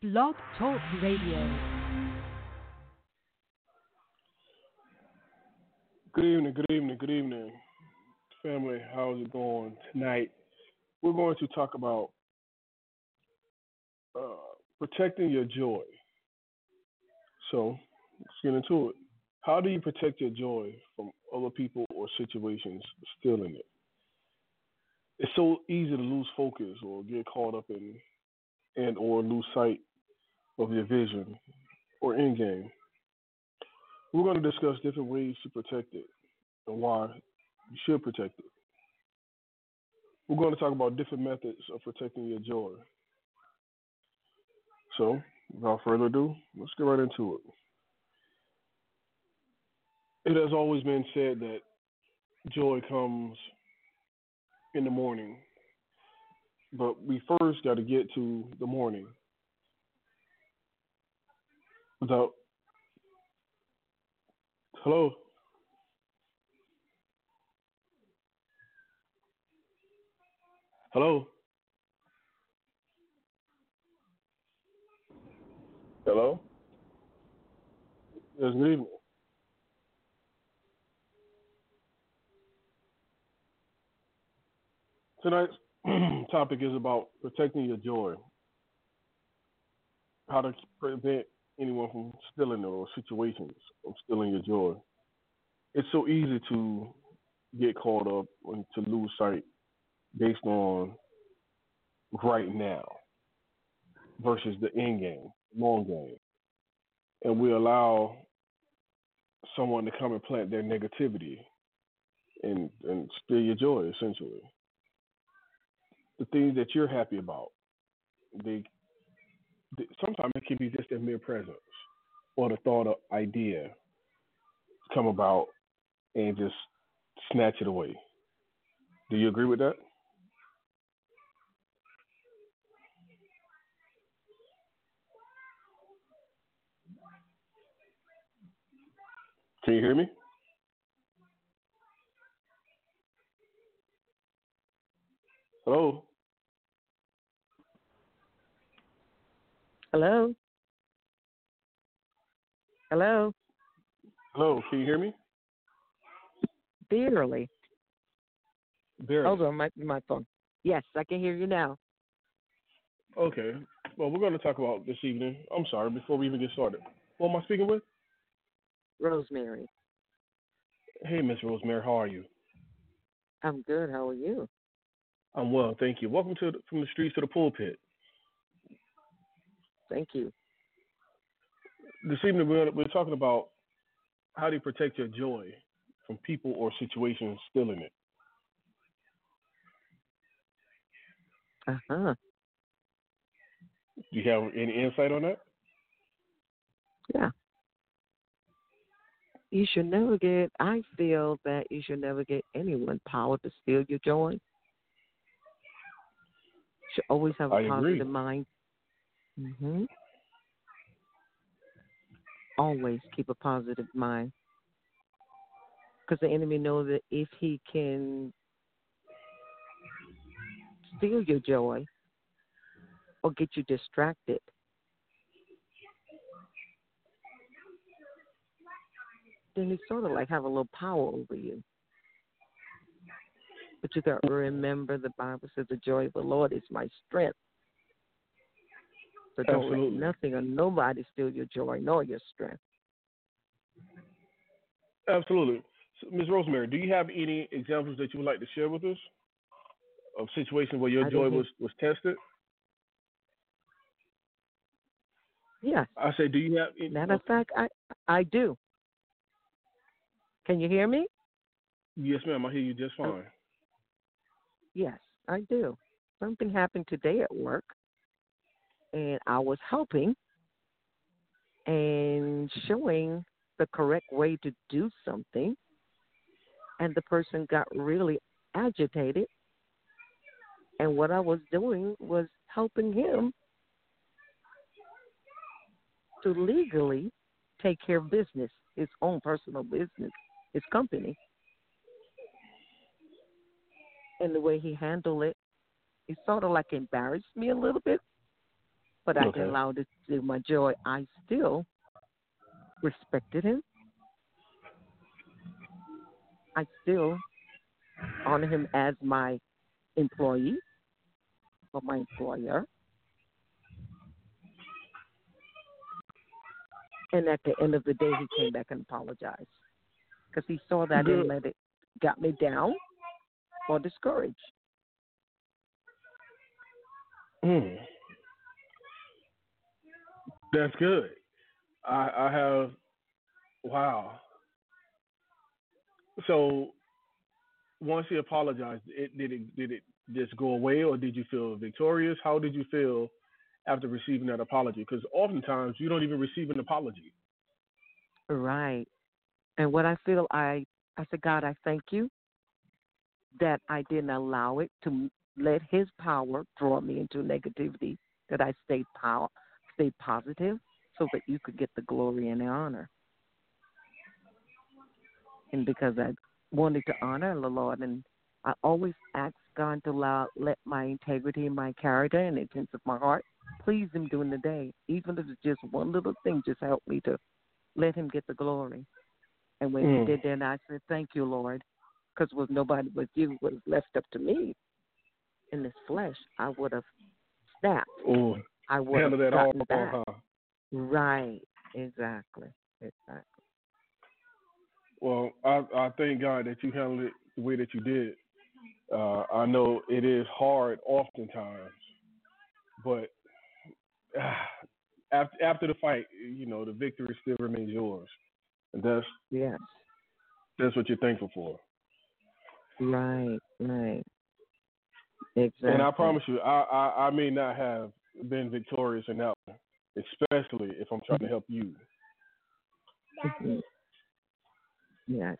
Blog Talk Radio. Good evening, good evening, good evening, family. How's it going tonight? We're going to talk about uh, protecting your joy. So let's get into it. How do you protect your joy from other people or situations stealing it? It's so easy to lose focus or get caught up in and or lose sight of your vision or end game. We're going to discuss different ways to protect it and why you should protect it. We're going to talk about different methods of protecting your joy. So, without further ado, let's get right into it. It has always been said that joy comes in the morning, but we first got to get to the morning. Without, hello. Hello. Hello. Yes, good evening. Tonight's topic is about protecting your joy. How to prevent anyone from stealing it or situations from stealing your joy. It's so easy to get caught up and to lose sight based on right now versus the end game, long game. And we allow someone to come and plant their negativity and, and steal your joy, essentially. The things that you're happy about, they, they sometimes it can be just a mere presence or the thought of idea come about and just snatch it away. Do you agree with that? Can you hear me? Hello? Hello? Hello? Hello, can you hear me? Barely. Barely. Hold on, my my phone. Yes, I can hear you now. Okay. Well, we're going to talk about this evening. I'm sorry, before we even get started. Who am I speaking with? Rosemary. Hey, Miss Rosemary, how are you? I'm good. How are you? I'm well, thank you. Welcome to the, from the streets to the pulpit. Thank you. This evening we're we're talking about how do you protect your joy from people or situations stealing it. Uh huh. Do you have any insight on that? Yeah. You should never get. I feel that you should never get anyone power to steal your joy. You should always have a I positive agree. mind. Mhm. Always keep a positive mind, because the enemy knows that if he can steal your joy or get you distracted, then he sort of like have a little power over you. But you got to remember the Bible says the joy of the Lord is my strength. So don't Absolutely. let nothing or nobody steal your joy nor your strength. Absolutely. So, Ms. Rosemary, do you have any examples that you would like to share with us of situations where your I joy was, was tested? Yes. I say, do you have any, Matter of fact, I I do. Can you hear me? Yes, ma'am. I hear you just oh. fine. Yes, I do. Something happened today at work, and I was helping and showing the correct way to do something, and the person got really agitated. And what I was doing was helping him to legally take care of business, his own personal business, his company. And the way he handled it, it sort of like embarrassed me a little bit. But I didn't allow it to steal my joy. I still respected him. I still honor him as my employee or my employer. And at the end of the day, he came back and apologized because he saw that didn't let it got me down or discouraged. Hmm. That's good. I, I have. Wow. So, once he apologized, it, did it did it just go away, or did you feel victorious? How did you feel after receiving that apology? Because oftentimes you don't even receive an apology. Right. And what I feel, I I said, God, I thank you that I didn't allow it to let His power draw me into negativity. That I stayed power, stayed positive, so that you could get the glory and the honor. And because I wanted to honor the Lord, and I always ask God to allow let my integrity and my character and the intents of my heart please Him during the day, even if it's just one little thing, just help me to let Him get the glory. And when Mm. He did that, I said, "Thank you, Lord," because was nobody but you was left up to me in this flesh, I would have snapped. I would handle that all back. wrong, huh? Right. Exactly. Exactly. Well, I, I thank God that you handled it the way that you did. Uh, I know it is hard oftentimes, but uh, after after the fight, you know, the victory still remains yours, and that's Yes. that's what you're thankful for. Right. Right. Exactly. And I promise you, I, I I may not have been victorious in that one, especially if I'm trying to help you. Yes.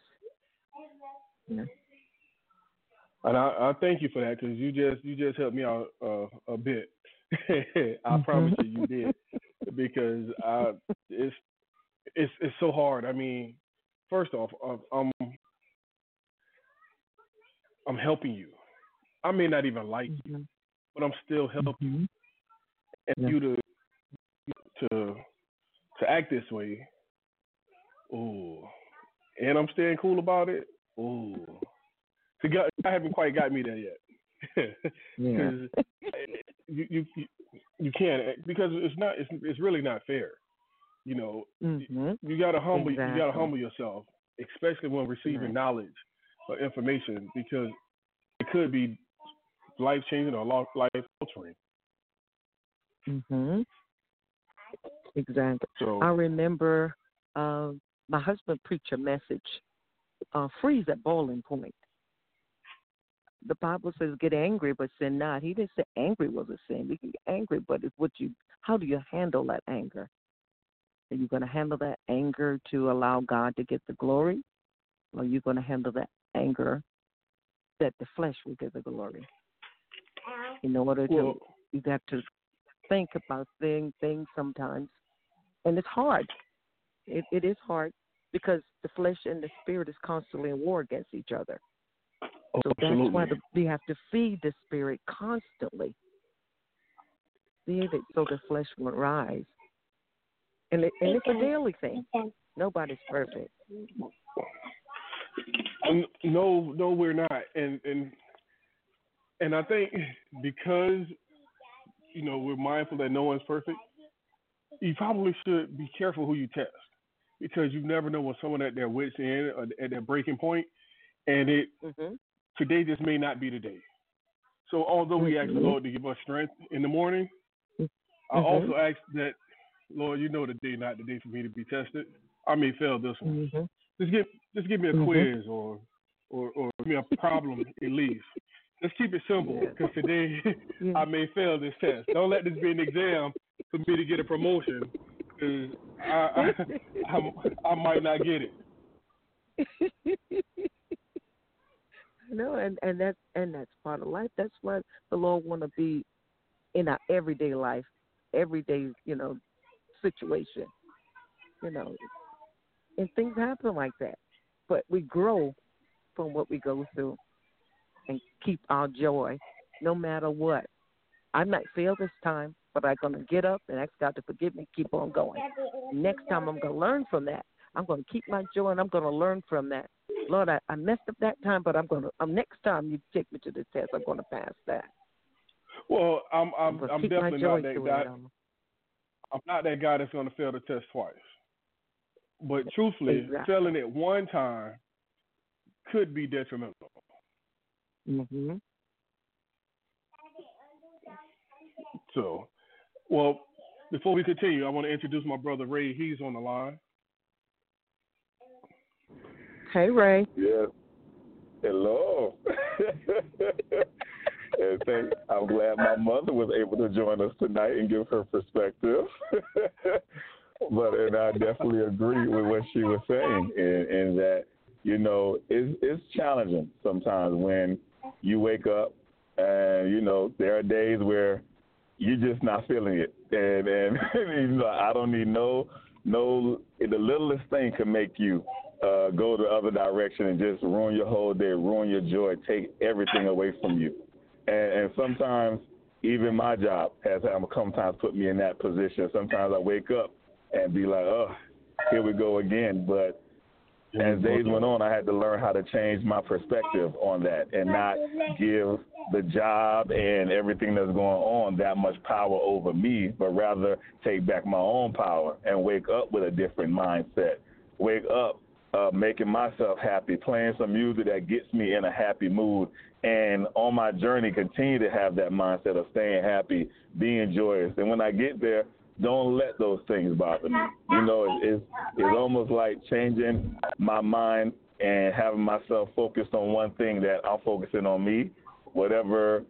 Yeah. And I, I thank you for that because you just you just helped me out uh, a bit. I promise you, you did because I it's it's it's so hard. I mean, first off, I'm I'm helping you. I may not even like you, Mhm. but I'm still helping Mhm. And Yeah. you to to to act this way. Ooh, and I'm staying cool about it. Ooh, God, I haven't quite got me there yet. Yeah. because you, you you you can't because it's not it's it's really not fair. You know, Mhm. you gotta humble you gotta humble yourself, especially when receiving Right. knowledge or information, because it could be life changing or life altering. Mhm. Exactly. So I remember uh, my husband preached a message, uh, freeze at boiling point. The Bible says get angry but sin not. He didn't say angry was a sin. We can get angry, but it's what you how do you handle that anger? Are you gonna handle that anger to allow God to get the glory? Or are you gonna handle that anger that the flesh will get the glory? In order to well, you got to think about things things sometimes and it's hard. It, it is hard because the flesh and the spirit is constantly in war against each other. Oh, so absolutely. that's why the, we have to feed the spirit constantly. Feed it so the flesh won't rise. And, it, and it's a daily thing. Nobody's perfect. No, no, we're not, and and and I think because you know we're mindful that no one's perfect, you probably should be careful who you test because you never know when someone at their wits end or at their breaking point, and it hmm today just may not be the day. So although we ask the Mhm. Lord to give us strength in the morning, I Mhm. also ask that Lord, you know the day not the day for me to be tested. I may fail this one. hmm Just give just give me a Mhm. quiz or or or give me a problem at least. Let's keep it simple Yeah. because today Yeah. I may fail this test. Don't let this be an exam for me to get a promotion because I, I I I might not get it. no, and and that's and that's part of life. That's why the Lord want to be in our everyday life, everyday you know situation. You know, and things happen like that, but we grow from what we go through, and keep our joy, no matter what. I might fail this time, but I'm going to get up and ask God to forgive me, keep on going. Next time, I'm going to learn from that. I'm going to keep my joy, and I'm going to learn from that. Lord, I, I messed up that time, but I'm going to. Um, next time you take me to the test, I'm going to pass that. Well, I'm I'm, I'm, I'm definitely not that guy. I'm not that guy that's going to fail the test twice. But truthfully, exactly. failing it one time could be detrimental. Mm-hmm. So, well, before we continue, I want to introduce my brother Ray. He's on the line. Hey, Ray. Yeah. Hello. and thank, I'm glad my mother was able to join us tonight and give her perspective. but and I definitely agree with what she was saying, and, in that you know it's it's challenging sometimes when you wake up and you know there are days where you're just not feeling it, and and I don't need no no the littlest thing can make you uh, go the other direction and just ruin your whole day, ruin your joy, take everything away from you. And, and sometimes even my job has sometimes put me in that position. Sometimes I wake up and be like, oh, here we go again. But as days went on, I had to learn how to change my perspective on that and not give the job and everything that's going on that much power over me, but rather take back my own power and wake up with a different mindset. Wake up uh, making myself happy, playing some music that gets me in a happy mood, and on my journey, continue to have that mindset of staying happy, being joyous. And when I get there, don't let those things bother me. You know, it's it's almost like changing my mind and having myself focused on one thing that I'm focusing on me, whatever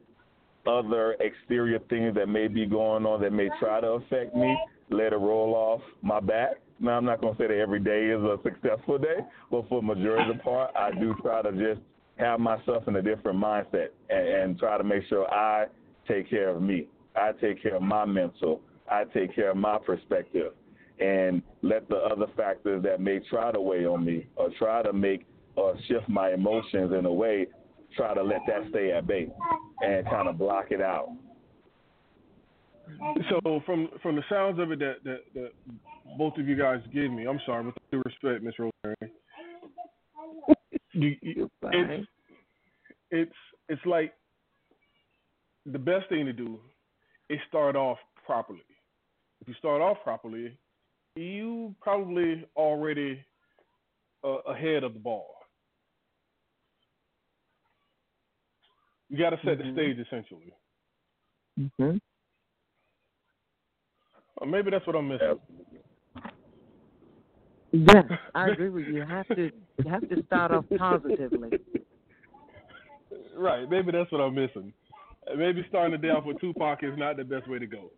other exterior things that may be going on that may try to affect me, let it roll off my back. Now, I'm not to say that every day is a successful day, but for the majority of the part, I do try to just have myself in a different mindset and, and try to make sure I take care of me. I take care of my mental. I take care of my perspective and let the other factors that may try to weigh on me or try to make or shift my emotions in a way, try to let that stay at bay and kind of block it out. So from from the sounds of it that that, that both of you guys give me, I'm sorry, with due respect, Miss Rosemary, you, you, it's it's it's like the best thing to do is start off properly. If you start off properly, you probably already uh, ahead of the ball. You got to set mm-hmm. the stage essentially. Mm-hmm. Or maybe that's what I'm missing. Yes, I agree with you. You have to you have to start off positively. Right. Maybe that's what I'm missing. Maybe starting the day off with Tupac is not the best way to go.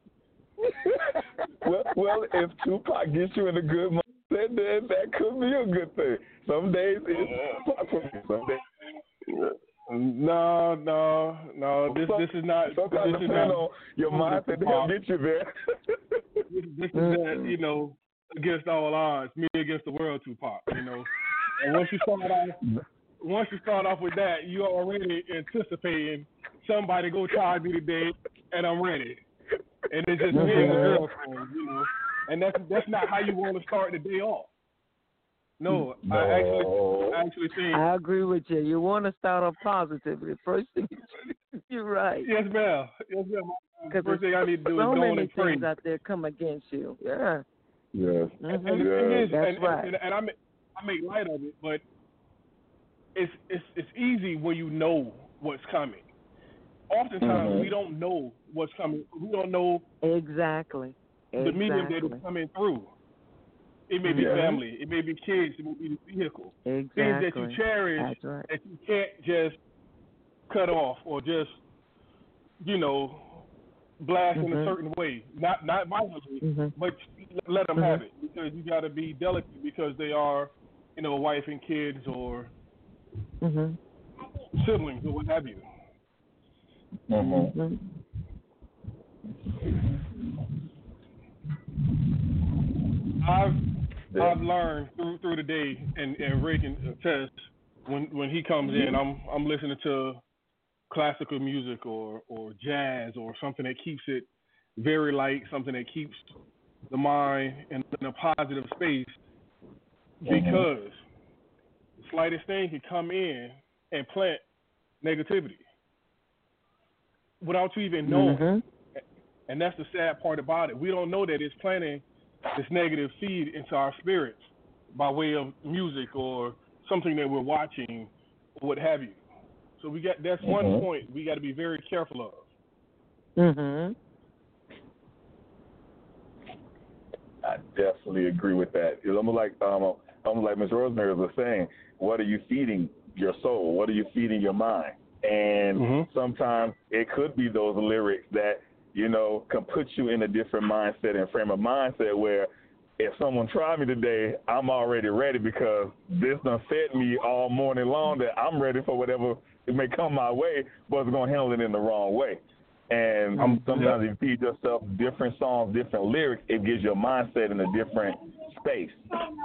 Well, well, if Tupac gets you in a good mindset, then that could be a good thing. Some days it's Tupac Some days. No, no, no. This this is not. Sometimes this is not on your mindset will get you there. this, this is that you know against all odds, me against the world, Tupac. You know, and once you start off, once you start off with that, you're already anticipating somebody go charge me today, and I'm ready. And it's just me and the girlfriend, you know. And that's that's not how you want to start the day off. No, no, I actually, I actually think. I agree with you. You want to start off positively. First thing, you're right. Yes, ma'am. Yes, ma'am. Because first thing I need to do so is go many and pray. things out there come against you. Yeah. Yes. Mm-hmm. And the thing is, That's and, right. and, and I make, I make light of it, but it's it's it's easy when you know what's coming. Oftentimes Mhm. we don't know what's coming. We don't know Exactly. the medium that is coming through. It may be Yeah. family, it may be kids, it may be the vehicle. Things that you cherish right. that you can't just cut off or just, you know, blast in a Mhm. certain way. Not not violently, hmm but let them have it because you got to be delicate because they are, you know, a wife and kids or hmm siblings or what have you. Mm-hmm. hmm I've I've learned through through the day, and and Ray can attest when when he comes in, I'm I'm listening to classical music or or jazz or something that keeps it very light, something that keeps the mind in, in a positive space Mm-hmm. because the slightest thing can come in and plant negativity without you even knowing. Mhm. And that's the sad part about it. We don't know that it's planting this negative seed into our spirits by way of music or something that we're watching or what have you. So we got that's one Mhm. point we got to be very careful of. Mhm. I definitely agree with that. It's almost like um, almost like Ms. Rosemary was saying. What are you feeding your soul? What are you feeding your mind? And Mhm. sometimes it could be those lyrics that you know can put you in a different mindset and frame of mindset where if someone tried me today, I'm already ready because this done fed me all morning long that I'm ready for whatever it may come my way, but it's gonna handle it in the wrong way. And Um, sometimes if you feed yourself different songs, different lyrics, it gives your mindset in a different space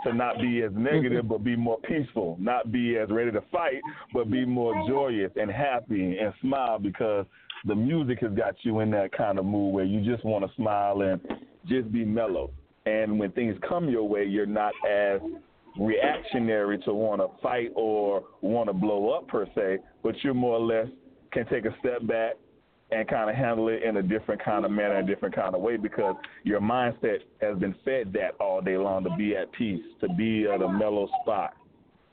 to not be as negative, but be more peaceful, not be as ready to fight, but be more joyous and happy and smile because the music has got you in that kind of mood where you just want to smile and just be mellow. And when things come your way, you're not as reactionary to want to fight or want to blow up per se, but you're more or less can take a step back and kind of handle it in a different kind of manner, a different kind of way, because your mindset has been fed that all day long to be at peace, to be at a mellow spot.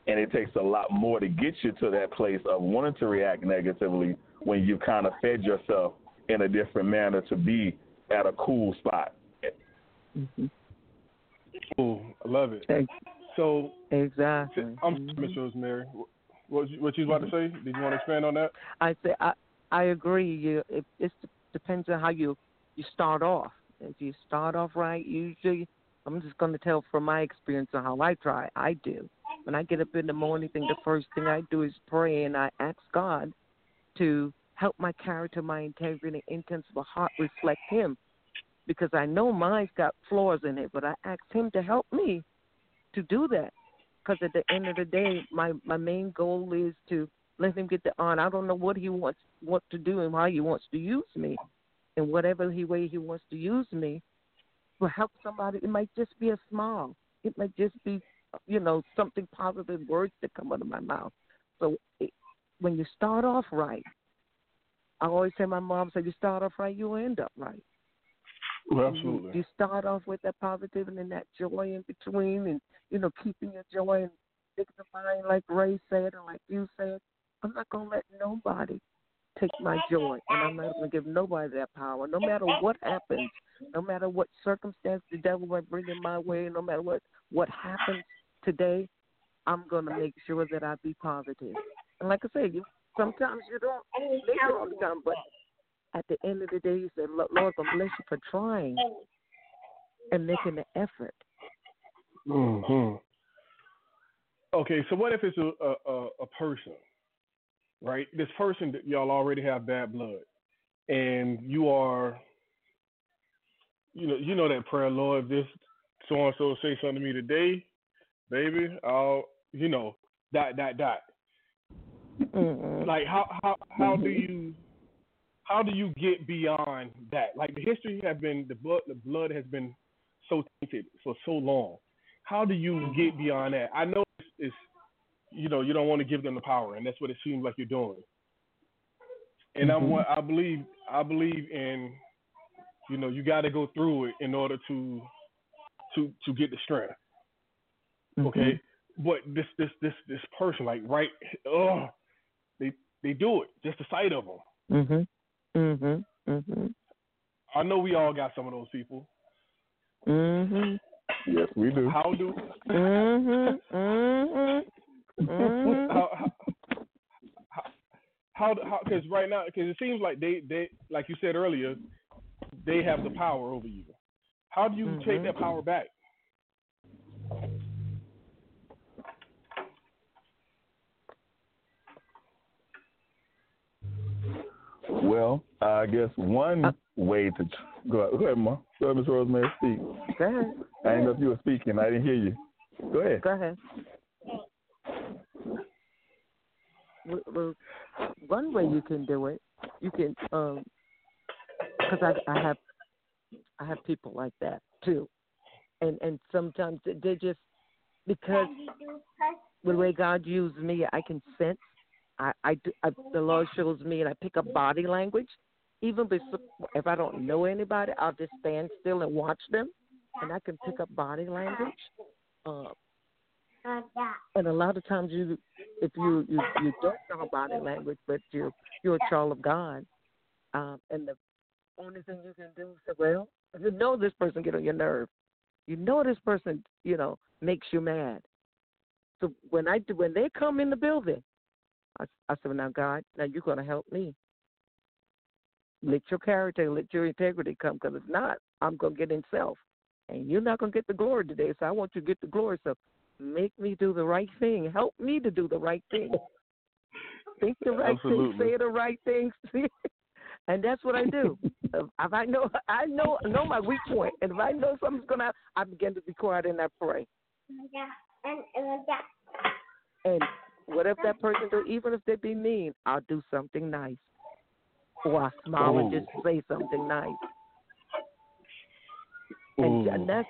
And it takes a lot more to get you to that place of wanting to react negatively when you kind of fed yourself in a different manner to be at a cool spot. Mhm. Cool, I love it. Ex- So Exactly. I'm Mhm. Miss Rosemary. What you, what you was about to say? Did you want to expand on that? I say I I agree. You it it depends on how you you start off. If you start off right, usually I'm just going to tell from my experience on how I try. I do. When I get up in the morning, thing the first thing I do is pray and I ask God to help my character, my integrity, and intents of a heart reflect Him, because I know mine's got flaws in it. But I ask Him to help me to do that, because at the end of the day, my my main goal is to let him get the honor. I don't know what he wants what to do and how he wants to use me, in whatever he way he wants to use me, to help somebody. It might just be a smile. It might just be, you know, something positive words that come out of my mouth. So it, when you start off right, I always say my mom said, you start off right, you end up right. Well, You- absolutely. You start off with that positivity and that joy in between, and you know, keeping your joy and dignifying, like Ray said, and like you said. I'm not gonna let nobody take my joy, and I'm not gonna give nobody that power. No matter what happens, no matter what circumstance the devil might bring in my way, no matter what what happens today, I'm gonna make sure that I be positive. And like I said, you sometimes you don't make it all the time, but at the end of the day, you said, "Lord, God bless you for trying and making the effort." hmm Okay, so what if it's a a a person, right? This person that y'all already have bad blood, and you are, you know, you know that prayer, Lord. If this so and so say something to me today, baby, I'll, you know, dot dot dot. Mm-hmm. Like how how how do you how do you get beyond that? Like the history has been the blood the blood has been so tainted for so long. How do you get beyond that? I know it's, it's you know you don't want to give them the power, and that's what it seems like you're doing. And I'm Mhm. what I believe I believe in. You know you got to go through it in order to to to get the strength. Mm-hmm. Okay, but this this this this person like right oh they they do it just the sight of them. Mhm. Mhm. Mhm. I know we all got some of those people. Mhm. Yes, we do. How do Mhm. Mhm. Mhm. how how how how because right now because it seems like they they like you said earlier they have the power over you. How do you take Mhm. that power back? Well, I guess one Uh, way to go ahead, go ahead, Ma. Go ahead, Miss Rosemary. Speak. Go ahead. I didn't know if you were speaking. I didn't hear you. Go ahead. Go ahead. Well, one way you can do it, you can, um, because I, I have I have people like that too, and and sometimes they just because the way God used me, I can sense. I, I, I the Lord shows me, and I pick up body language. Even if I don't know anybody, I'll just stand still and watch them, and I can pick up body language. Uh, and a lot of times, you, if you you you don't know body language, but you you're a child of God, um, and the only thing you can do is say, well, you know this person get on your nerve, you know this person, you know, makes you mad. So when I do, when they come in the building, I, I said, now God, now you're to help me. Let your character, let your integrity come, because if not, I'm to get in self, and you're not to get the glory today. So I want you to get the glory. So make me do the right thing. Help me to do the right thing. Think the right Absolutely. thing. Say the right things. and that's what I do. if I know, I know, know my weak point, and if I know something's gonna, I begin to be quiet and I pray. Yeah, And and yeah. And whatever that person do, even if they be mean, I'll do something nice, or I smile and just say something nice. And, and that's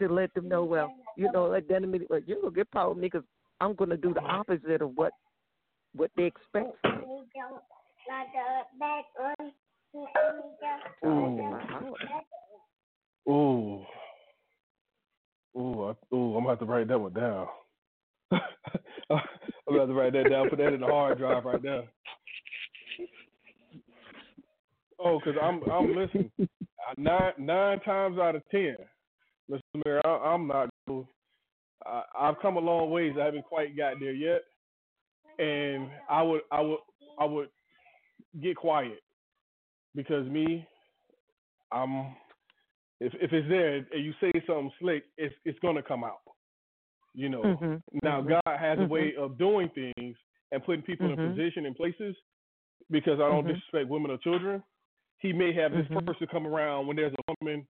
to let them know, well, you know, like the enemy, well, you're gonna get power me because I'm gonna do the opposite of what what they expect. Ooh. Ooh. Ooh, I, ooh, I'm gonna have to write that one down. I'm gonna have to write that down. Put that in the hard drive right now. Oh, cause I'm I'm listening. Nine nine times out of ten, Mr. Mayor, I, am not. I, I've come a long ways. I haven't quite got there yet, and I would I would I would get quiet because me, I'm if if it's there and you say something slick, it's it's gonna come out. You know. Mm-hmm. Now mm-hmm. God has mm-hmm. a way of doing things and putting people in Mm-hmm. position and places because I don't Mhm. disrespect women or children. He may have this person come around when there's a woman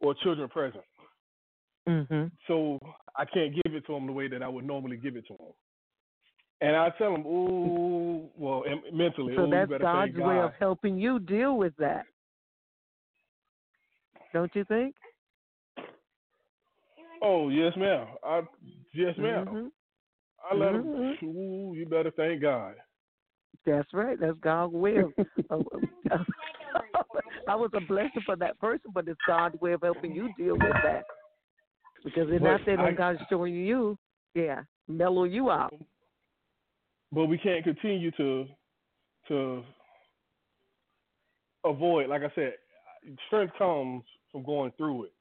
or children present. Mhm. So I can't give it to him the way that I would normally give it to him. And I tell him, ooh, well, mentally, So ooh, you that's better God's God. way of helping you deal with that. Don't you think? Oh yes, ma'am. I yes, ma'am. Mhm. I let Mhm. him. Ooh, you better thank God. That's right. That's God's of- I was a blessing for that person, but it's God's way of helping you deal with that. Because it's not that I- God's showing you, yeah, mellow you out. But we can't continue to to avoid. Like I said, strength comes from going through it.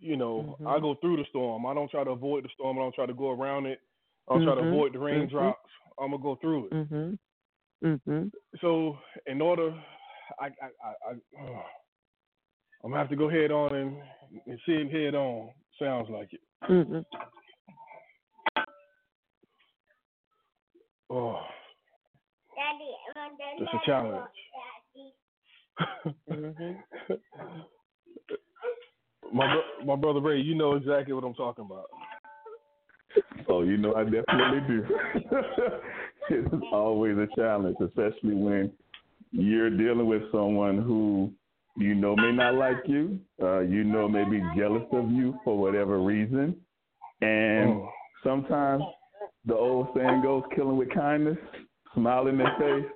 You know, Mhm. I go through the storm. I don't try to avoid the storm. I don't try to go around it. I don't try to Mhm. avoid the raindrops. I'm gonna go through it. Mhm. Mhm. So in order, I, I, I, I I'm gonna have to go head on and, and see him head on. Sounds like it. Mm-hmm. Oh, Daddy, it's a challenge. Mhm. my bro- my brother Ray, you know exactly what I'm talking about. Oh, you know, I definitely do. it's always a challenge, especially when you're dealing with someone who you know may not like you, uh, you know may be jealous of you for whatever reason, and Oh, sometimes the old saying goes, "Killing with kindness, smile in their face,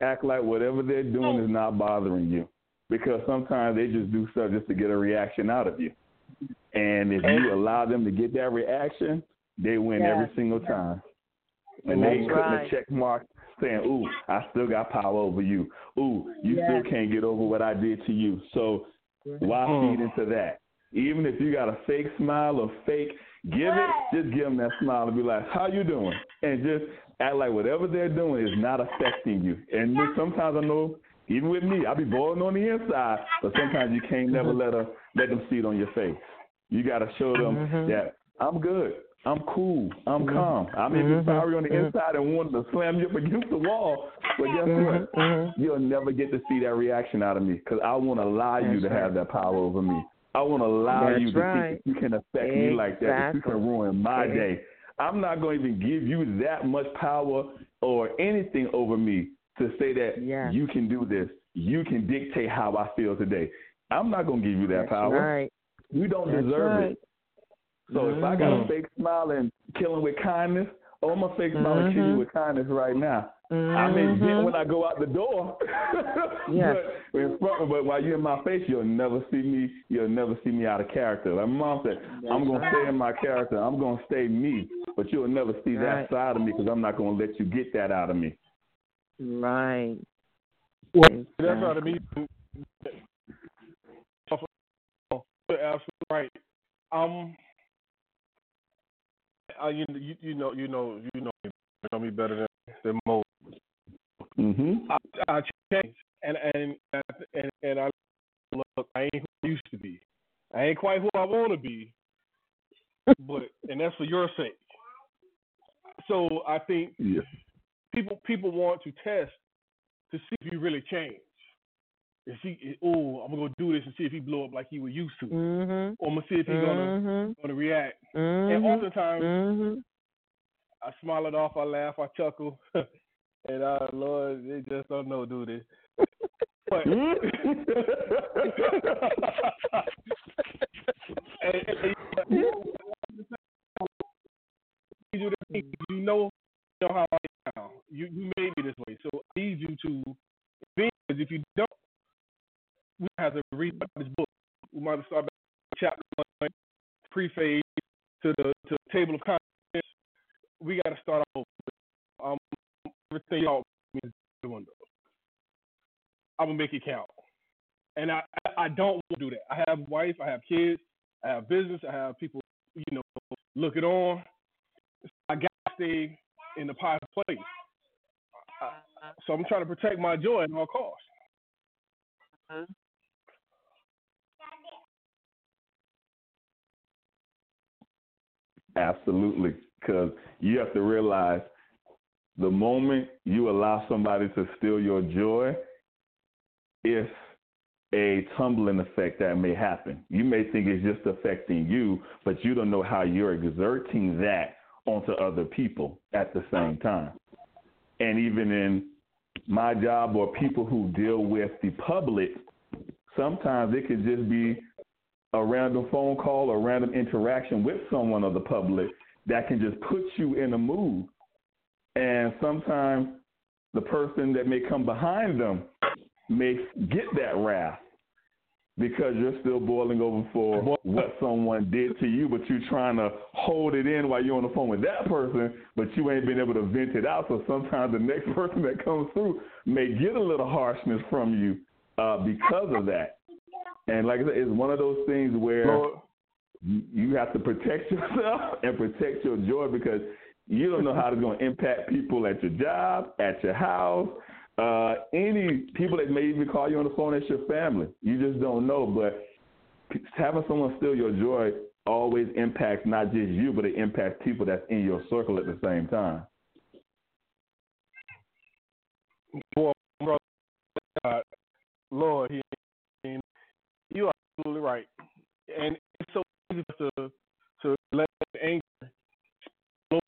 act like whatever they're doing is not bothering you," because sometimes they just do stuff just to get a reaction out of you, and if you allow them to get that reaction, they win every single time. And they That's putting right. a check mark saying, Ooh, I still got power over you. Ooh, you Yes. still can't get over what I did to you. So why Mm. feed into that? Even if you got a fake smile or fake, give it, just give them that smile and be like, How you doing? And just act like whatever they're doing is not affecting you. And then sometimes I know even with me, I be boiling on the inside, but sometimes you can't never let her let them see it on your face. You gotta show them Mhm. that I'm good. I'm cool. I'm Mhm. calm. I may be Mhm. sorry on the Mhm. inside and wanted to slam you up against the wall, but guess what? You'll never get to see that reaction out of me because I won't allow you That's to have that power over me. I won't allow That's you to right. think that you can affect me like that, that you can ruin my Ex- day. I'm not going to even give you that much power or anything over me to say that Yes. you can do this. You can dictate how I feel today. I'm not gonna give you that That's power. Right. You don't That's deserve right. it. So if I That's deserve right. it, so if I got a Mhm. fake smile and killing with kindness, oh, I'm a fake smile and kill you Mhm. with kindness right now. I may get Mhm. when I go out the door. Yes. but, in front, but while you're in my face, you'll never see me. You'll never see me out of character. Like my mom said, I'm gonna stay in my character. I'm gonna stay me. But you'll never see Right. that side of me because I'm not gonna let you get that out of me. Right. Well, that's what I Exactly. mean. You're absolutely right. Um, you, you you know you know you know me, you know me better than than most. Mm-hmm. I, I changed, and and and and I look. I ain't who I used to be. I ain't quite who I want to be, but and that's for your sake. So I think Yeah. people people want to test to see if you really change. If he, oh, I'm gonna do this and see if he blow up like he was used to, Mhm. or I'm gonna see if he's gonna Mhm. gonna react. And Mhm. oftentimes Mhm. I smile it off, I laugh, I chuckle, and uh, Lord, they just don't know, do they? But Hmm? and, and, and, you, you know, you know how I am. You you made me this way, so I need you to. Because if you don't, we have to read this book. We might have start back chapter one, preface to the to the table of contents. We got to start off. Um, everything y'all. I'm gonna make it count, and I I don't want to do that. I have wife, I have kids, I have business, I have people, you know, looking on. I got to stay in the positive place. I, so I'm trying to protect my joy at all costs. Absolutely, because you have to realize the moment you allow somebody to steal your joy, it's a tumbling effect that may happen. You may think it's just affecting you, but you don't know how you're exerting that onto other people at the same time. And even in my job or people who deal with the public, sometimes it could just be a random phone call or random interaction with someone of the public that can just put you in a mood. And sometimes the person that may come behind them may get that wrath because you're still boiling over for what someone did to you, but you're trying to hold it in while you're on the phone with that person, but you ain't been able to vent it out. So sometimes the next person that comes through may get a little harshness from you uh, because of that. And like I said, it's one of those things where Lord, you have to protect yourself and protect your joy because you don't know how it's going to impact people at your job, at your house, uh, any people that may even call you on the phone as your family. You just don't know. But having someone steal your joy always impacts not just you, but it impacts people that's in your circle at the same time. boy, brother, uh, Lord, he, he- you are absolutely right, and it's so easy to to let anger and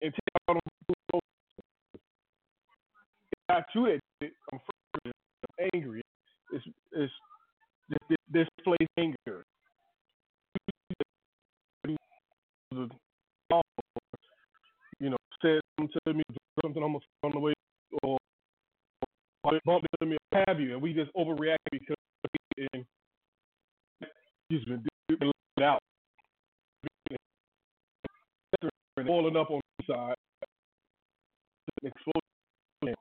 take out on people. Not true that it- I'm frustrated, I'm angry. It's it's this displays anger. You know, said something to me, something on the on the way, or bumped into me, have you, and we just overreact because and he's been been let out, Falling up on the side, explosion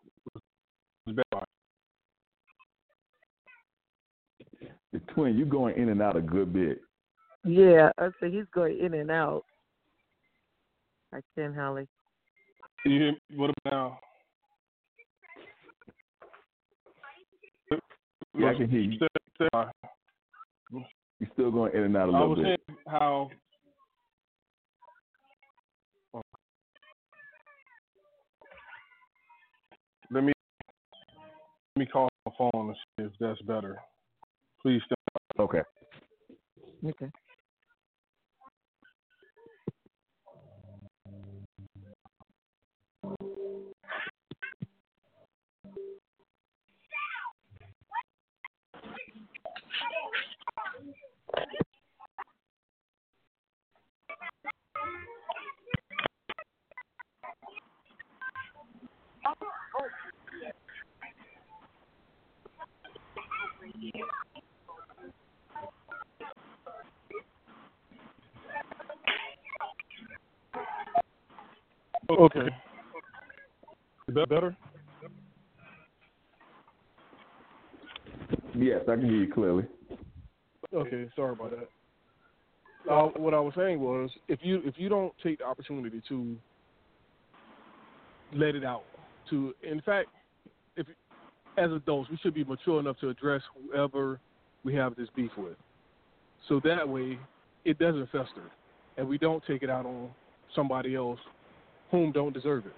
was bad. The twin, you going in and out a good bit. Yeah, I say he's going in and out. I can, Holly. You hear me? What about now? Yeah, I can hear you. I You're still going in and out a little bit. I was bit. saying how let me let me call my phone and see if that's better. Please stay. Okay. Okay. Okay. Is that better? Yes, I can hear you clearly. Okay, sorry about that. Uh, what I was saying was, if you if you don't take the opportunity to let it out, to in fact, if as adults we should be mature enough to address whoever we have this beef with, so that way it doesn't fester, and we don't take it out on somebody else whom don't deserve it.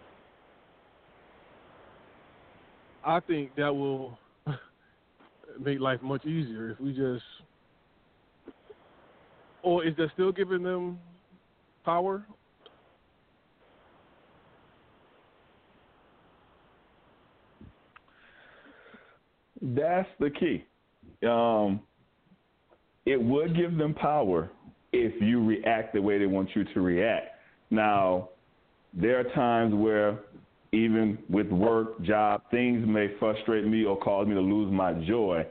I think that will make life much easier if we just or is that still giving them power? That's the key. Um, it would give them power if you react the way they want you to react. Now, there are times where even with work, job, things may frustrate me or cause me to lose my joy.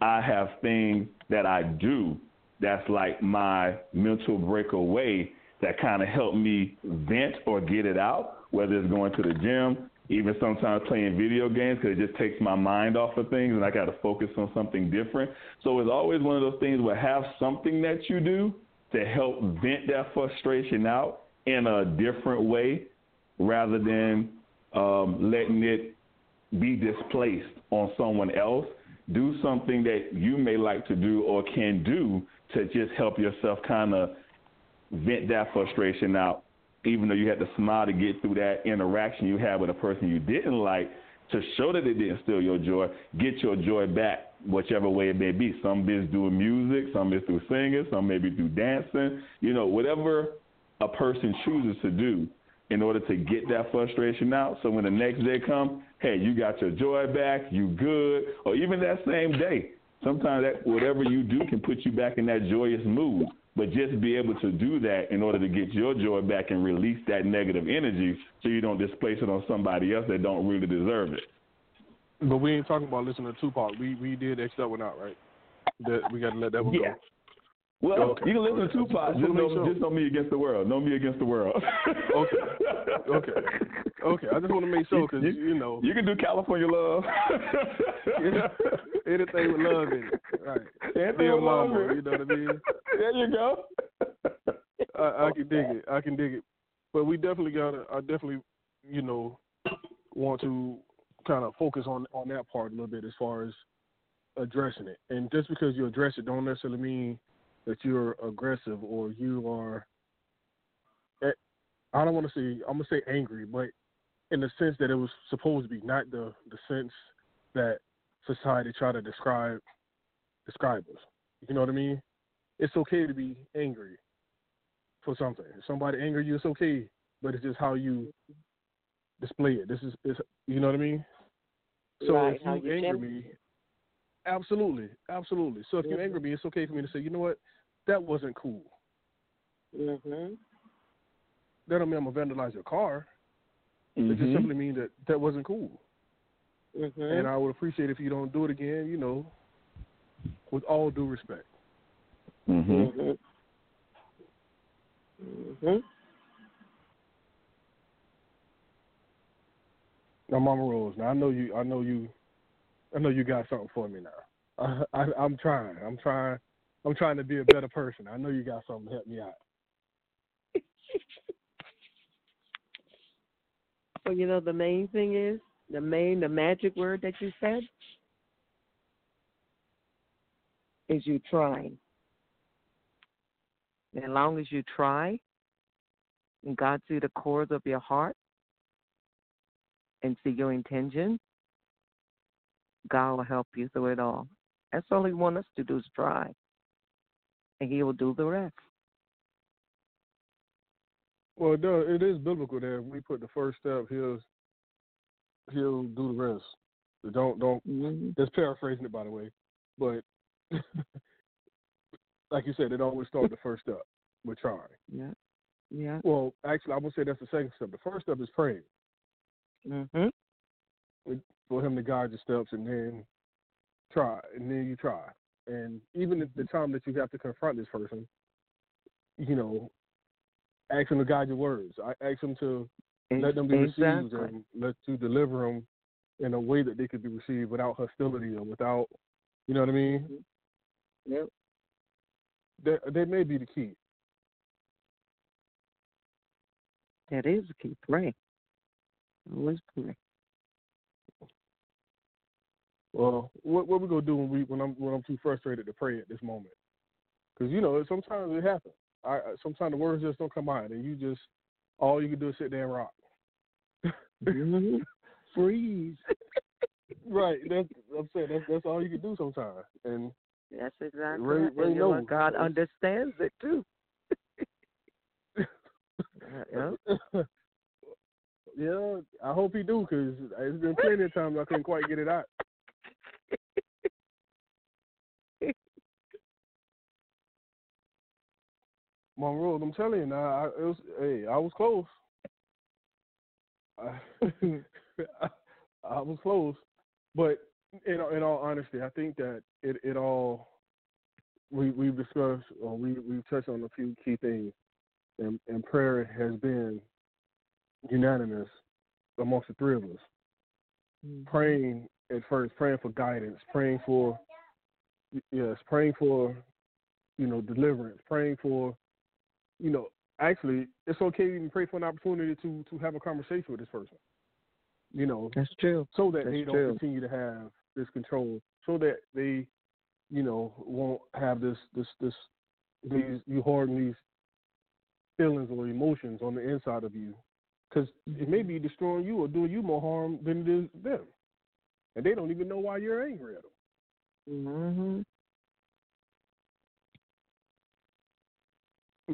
I have things that I do that's like my mental breakaway that kind of help me vent or get it out, whether it's going to the gym, even sometimes playing video games because it just takes my mind off of things and I got to focus on something different. So it's always one of those things where have something that you do to help vent that frustration out in a different way rather than um, letting it be displaced on someone else. Do something that you may like to do or can do to just help yourself kind of vent that frustration out, even though you had to smile to get through that interaction you had with a person you didn't like to show that it didn't steal your joy, get your joy back, whichever way it may be. Some is doing music, some is through singing, some maybe through dancing, you know, whatever a person chooses to do in order to get that frustration out. So when the next day comes, hey, you got your joy back, you good, or even that same day. Sometimes that whatever you do can put you back in that joyous mood. But just be able to do that in order to get your joy back and release that negative energy so you don't displace it on somebody else that don't really deserve it. But we ain't talking about listening to Tupac. We we did X that one out, right? That we got to let that one yeah. go. Well, Okay. you can listen to Okay. Tupac. Just Just know, sure. just know me against the world. Know me against the world. Okay. Okay. Okay. I just want to make sure because You- you know You can do California Love. anything with love in it, right? Anything with love mama, in it. you know what I mean? There you go. I, I can dig it. I can dig it. But we definitely gotta. I definitely, you know, want to kind of focus on on that part a little bit as far as addressing it. And just because you address it, don't necessarily mean that you're aggressive or you are. eh, I don't want to say. I'm gonna say angry, but in the sense that it was supposed to be, not the the sense that society try to describe describe us. You know what I mean? It's okay to be angry for something. If somebody anger you, it's okay, but it's just how you display it. This is, is you know what I mean? So Right, if you you anger me, absolutely, absolutely. So if you Mhm. anger me, it's okay for me to say, you know what, that wasn't cool. Mhm. That don't mean I'm gonna vandalize your car. It just Mhm. simply means that that wasn't cool. Mhm. And I would appreciate if you don't do it again. You know, with all due respect. Mhm. Mhm. Now, Mama Rose. Now I know you. I know you. I know you got something for me now. I, I, I'm trying. I'm trying. I'm trying to be a better person. I know you got something to help me out. Well, you know the main thing is the main the magic word that you said is you trying. And as long as you try, and God see the cores of your heart and see your intention, God will help you through it all. That's all He wants us to do is try, and He will do the rest. Well, it, does, it is biblical that we put the first step, he'll he'll do the rest. Don't don't. Mm-hmm. Just paraphrasing it, by the way, but like you said, it always starts the first step with trying. Yeah, yeah. Well, actually, I would say that's the second step. The first step is praying Mm-hmm. for him to guide your steps, and then try, and then you try. And even at the time that you have to confront this person, you know, ask them to guide your words. I ask them to let them be exactly. received and let you deliver them in a way that they could be received without hostility or without, you know what I mean? Yep. That that may be the key. That is the key. Pray. Always pray. Well, what what we gonna do when we when I'm when I'm too frustrated to pray at this moment? Because you know sometimes it happens. I sometimes the words just don't come out, and you just all you can do is sit there and rock. Mhm. Freeze. right. That's I'm saying that's that's all you can do sometimes. And That's exactly Ray- right. Ray and you know knows. God understands it too. yeah. yeah, I hope he do because it's been plenty of times I couldn't quite get it out. Monroe, I'm telling you now, I, it was hey, I was close. I, I was close, but in in all honesty, I think that it it all we we've discussed or we we've touched on a few key things, and and prayer has been unanimous amongst the three of us. Mm-hmm. Praying at first, praying for guidance, praying for yes, praying for you know deliverance, praying for you know actually it's okay to even pray for an opportunity to to have a conversation with this person. You know, That's true. so that That's they don't true. continue to have this control, so that they, you know, won't have this this this these you hoarding these feelings or emotions on the inside of you, because it may be destroying you or doing you more harm than it is them, and they don't even know why you're angry at them. Mm-hmm.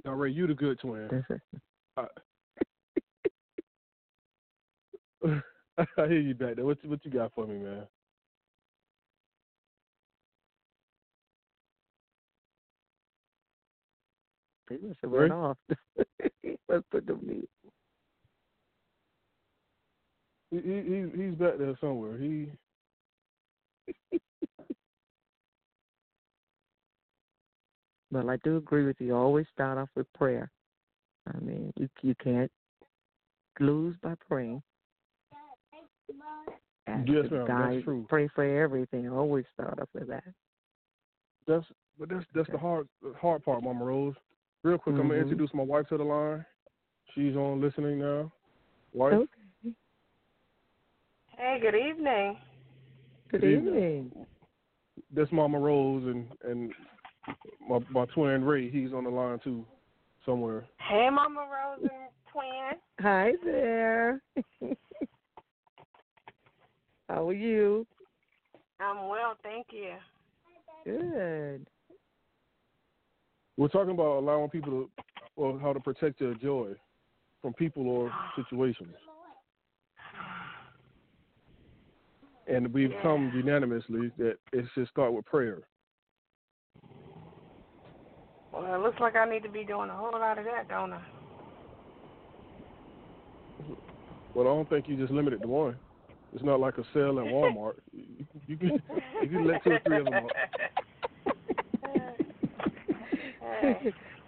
Now, Ray, you the good twin. That's. Uh, I hear you back there. What what you got for me, man? They must have went off. he must put them mute. He, he he's back there somewhere. He But I do agree with you. Always start off with prayer. I mean, you you can't lose by praying. Ask Yes, the ma'am, that's true. Pray for everything. Always start off with that. That's but that's that's the hard the hard part, Mama Rose. Real quick, I'm gonna Mhm. introduce my wife to the line. She's on listening now. Wife, Okay. Hey, good evening. Good Good evening. evening. that's Mama Rose and and my my twin Ray. He's on the line too, somewhere. Hey, Mama Rose and twin. Hi there. How are you? I'm well, thank you. Good. We're talking about allowing people to, or how to protect their joy from people or situations. And we've Yeah. come unanimously that it should start with prayer. Well, it looks like I need to be doing a whole lot of that, don't I? Well, I don't think you just limited to one. It's not like a sale at Walmart. You, you can you can let two or three of them out.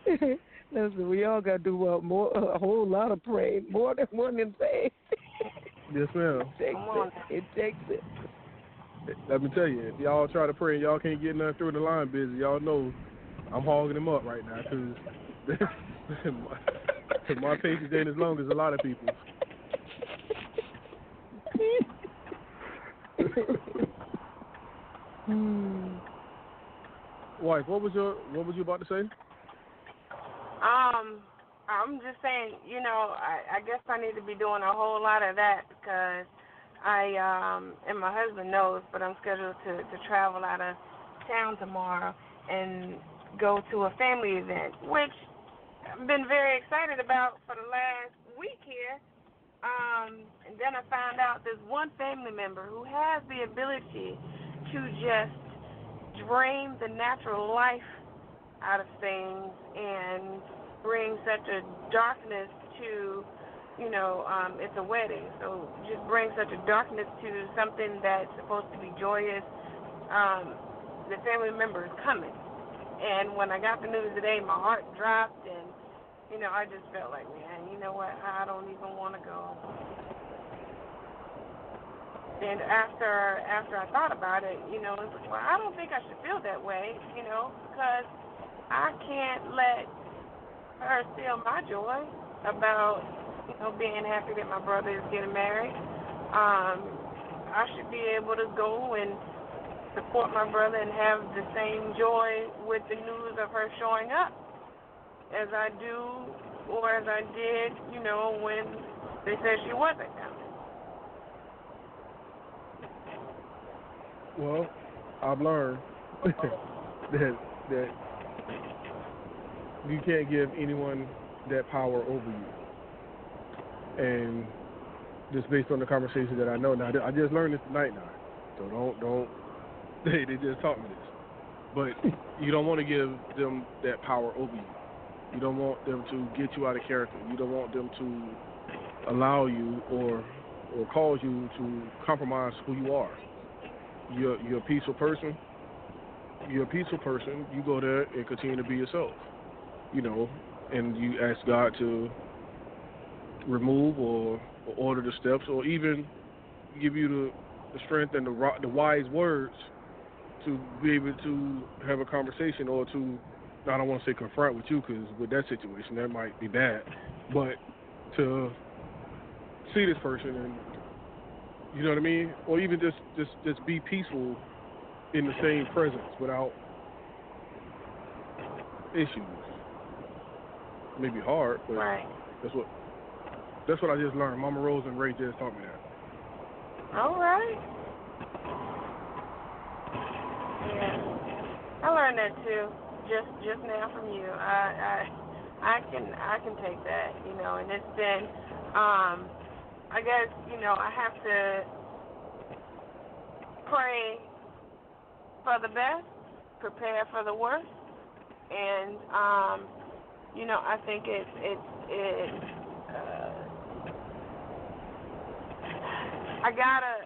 Listen, we all got to do uh, more, a whole lot of praying, more than one in faith. Yes, ma'am. It takes Come on. it. It takes it. Let me tell you, if y'all try to pray and y'all can't get nothing through the line busy, y'all know I'm hogging them up right now because my, my patience ain't as long as a lot of people. Hmm. Wife, what was your what was you about to say? um, I'm just saying, you know, I, I guess I need to be doing a whole lot of that because I um and my husband knows, but I'm scheduled to to travel out of town tomorrow and go to a family event, which I've been very excited about for the last week here. Um, and then I found out there's one family member who has the ability to just drain the natural life out of things and bring such a darkness to, you know, um, it's a wedding, so just bring such a darkness to something that's supposed to be joyous. Um, the family member is coming, and when I got the news today, my heart dropped, and you know, I just felt like, man, you know what? I don't even want to go. And after after I thought about it, you know, it's like, well, I don't think I should feel that way, you know, because I can't let her steal my joy about, you know, being happy that my brother is getting married. Um, I should be able to go and support my brother and have the same joy with the news of her showing up as I do or as I did, you know, when they said she wasn't coming. Well, I've learned that that you can't give anyone that power over you. And just based on the conversation that I know now, I just learned this tonight now. So don't don't they they just taught me this. But you don't want to give them that power over you. You don't want them to get you out of character. You don't want them to allow you or or cause you to compromise who you are you're you're a peaceful person. You're a peaceful person. You go there and continue to be yourself. You know, and you ask God to remove or, or order the steps, or even give you the, the strength and the the wise words to be able to have a conversation or to I don't want to say confront with you because with that situation that might be bad, but to see this person and you know what I mean? Or even just just just be peaceful in the same presence without issues. Maybe hard, but right. that's what that's what I just learned. Mama Rose and Ray just taught me that. All right. Yeah, I learned that too, just just now from you. I I I can I can take that, you know, and it's been um I guess, you know, I have to pray for the best, prepare for the worst, and um, you know, I think it's it's it. Uh, I gotta.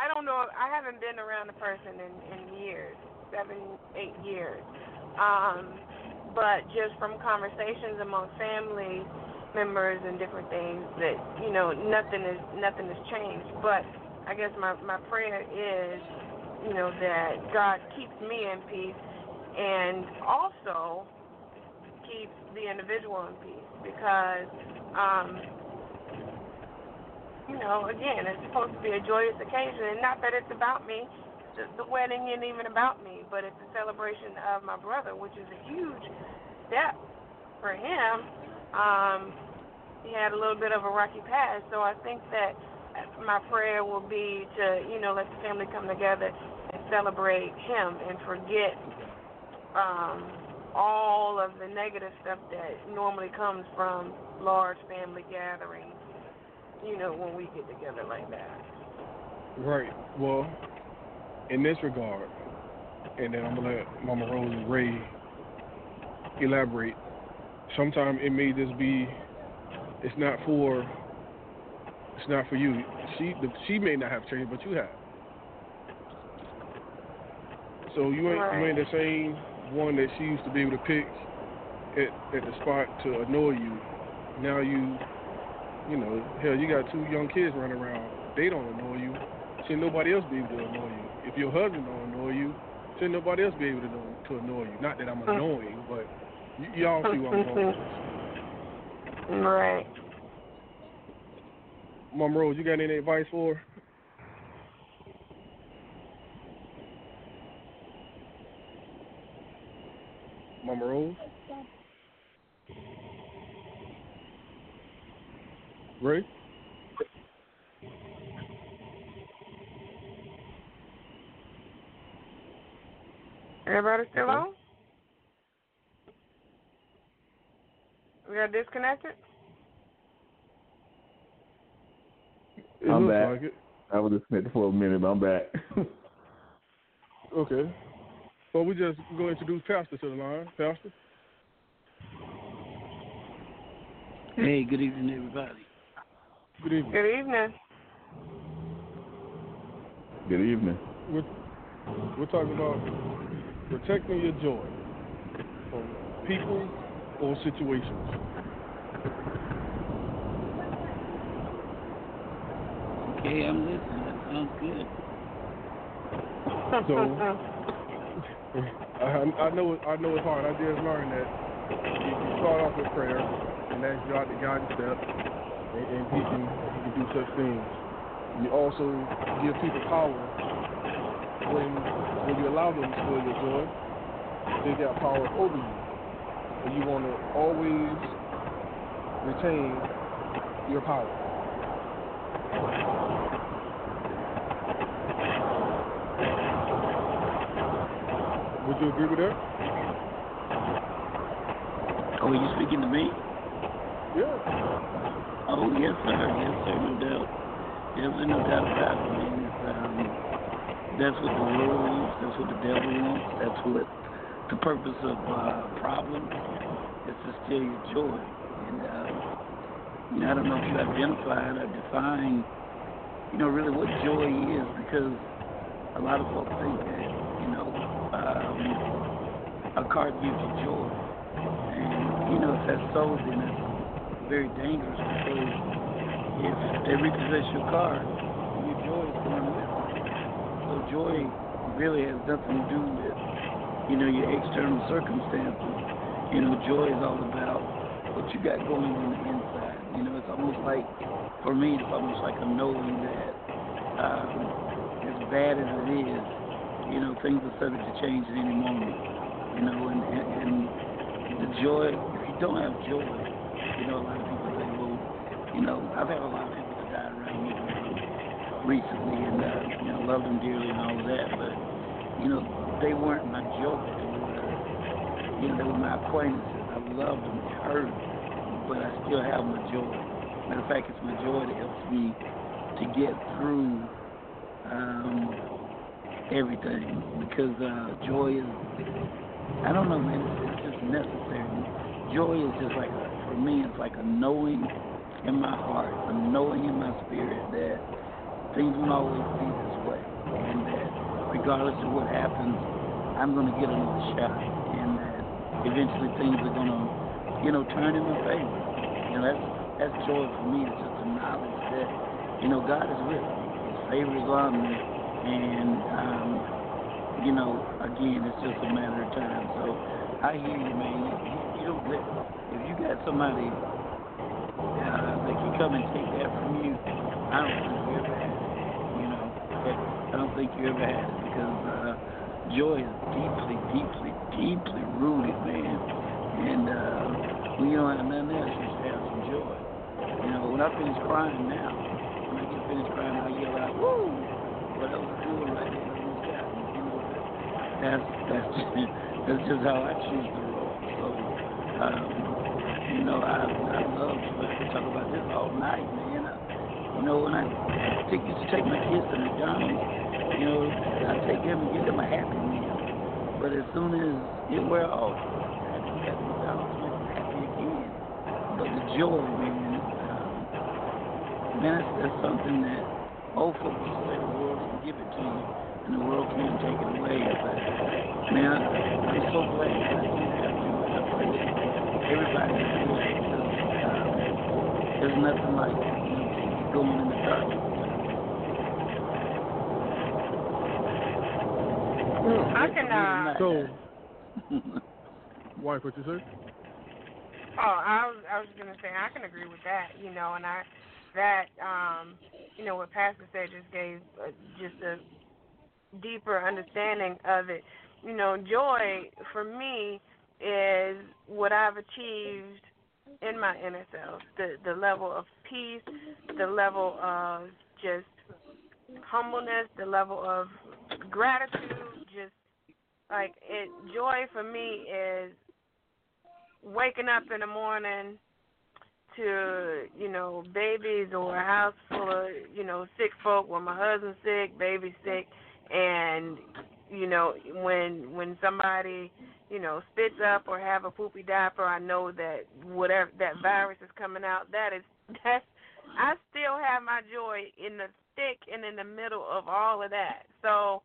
I don't know. I haven't been around the person in in years, seven, eight years. Um, but just from conversations among family members and different things that you know nothing is nothing has changed. But I guess my my prayer is you know that God keeps me in peace and also keeps the individual in peace because um know again it's supposed to be a joyous occasion and not that it's about me. The, wedding isn't even about me but it's a celebration of my brother which is a huge step for him. Um, he had a little bit of a rocky past, so I think that my prayer will be to, you know, let the family come together and celebrate him and forget um, all of the negative stuff that normally comes from large family gatherings, you know, when we get together like that. Right. Well, in this regard, and then I'm gonna let Mama Rose and Ray elaborate sometimes it may just be it's not for it's not for you. She the, she may not have changed, but you have. So you ain't right. you ain't the same one that she used to be able to pick at at the spot to annoy you. Now you you know hell you got two young kids running around. They don't annoy you. Shouldn't nobody else be able to annoy you? If your husband don't annoy you, shouldn't nobody else be able to know, to annoy you? Not that I'm annoying, but y- y'all see what I'm going with. Right. Mom Rose, you got any advice for her? Mama Rose? Ray? Everybody still Okay. on? We got disconnected? It I'm looks back. like it. I was disconnected for a minute, but I'm back. Okay. So we just go introduce Pastor to the line. Pastor? Hey, good evening, everybody. Good evening. Good evening. Good evening. We're, we're talking about protecting your joy from people or situations. Okay, I'm listening. That sounds good. So I, I know it, I know it's hard. I just learned that if you start off with prayer and ask God to guide your steps, and, and He can He can do such things. You also give people power when when you allow them to feel your joy. They got power over you, and you want to always retain your power. Would you agree with that? Oh, are you speaking to me? Yeah. Oh, yes, sir. Yes, sir. No doubt. There's no doubt about it. It's, um, that's what the world wants. That's what the devil wants. That's what the purpose of uh, problems is to steal your joy. And, uh, you know, I don't know if you identified or define, you know, really what joy is because a lot of folks think that, you know, um, a car gives you joy. And, you know, if that's so, then that's very dangerous because if they repossess your car, your joy is going with it. So joy really has nothing to do with, you know, your external circumstances. You know, joy is all about what you got going on the inside. You know, it's almost like, for me, it's almost like a knowing that um, as bad as it is, you know, things are subject to change at any moment. You know, and, and, and the joy, if you don't have joy, you know, a lot of people say, well, you know, I've had a lot of people that died around me recently, and uh, you know, loved them dearly and all of that, but you know, they weren't my joy. They were, you know, they were my acquaintances. I loved them, it hurt, but I still have my joy. Matter of fact, it's my joy that helps me to get through um, everything because uh, joy is, I don't know, man, it's, it's just necessary. Joy is just like, a, for me, it's like a knowing in my heart, a knowing in my spirit that things won't always be this way, and that regardless of what happens, I'm going to get another shot, and that eventually things are going to, you know, turn in my favor. You know, that's that's joy for me. It's just the knowledge that, you know, God is with me. His favor is on me, and um, you know, again, it's just a matter of time. So I hear you, man. You, you don't let if you got somebody uh, that can come and take that from you. I don't think you ever had it. You know, I don't think you ever had it because uh, joy is deeply, deeply, deeply rooted, man. And uh, when you don't have nothing else, you should have some joy. You know, when I finish crying now, when I get finished crying, I yell out, "Woo!" Was got me. You know, that's that's just, that's just how I choose to roll. So, um, you know, I I love to talk about this all night, man. You know, when I take used to take my kids to McDonald's, you know, I take them and give them a happy meal. But as soon as it wear off, that McDonald's them happy again. But the joy, man, um, man, that's, that's something that old folks say the world can give it to you and the world can't take it away. But man, I'm so glad that I have that everybody has joy because there's nothing like you know to get going in the darkness. I can. Uh, So, wife, what you say? oh, I was. I was gonna say I can agree with that. You know, and I that um, you know what Pastor said just gave uh, just a deeper understanding of it. You know, joy for me is what I've achieved in my inner self. The the level of peace, the level of just humbleness, the level of gratitude, just like it joy for me is waking up in the morning to, you know, babies or a house full of, you know, sick folk when my husband's sick, baby's sick and you know, when when somebody, you know, spits up or have a poopy diaper, I know that whatever that virus is coming out, that is that's I still have my joy in the thick and in the middle of all of that. So,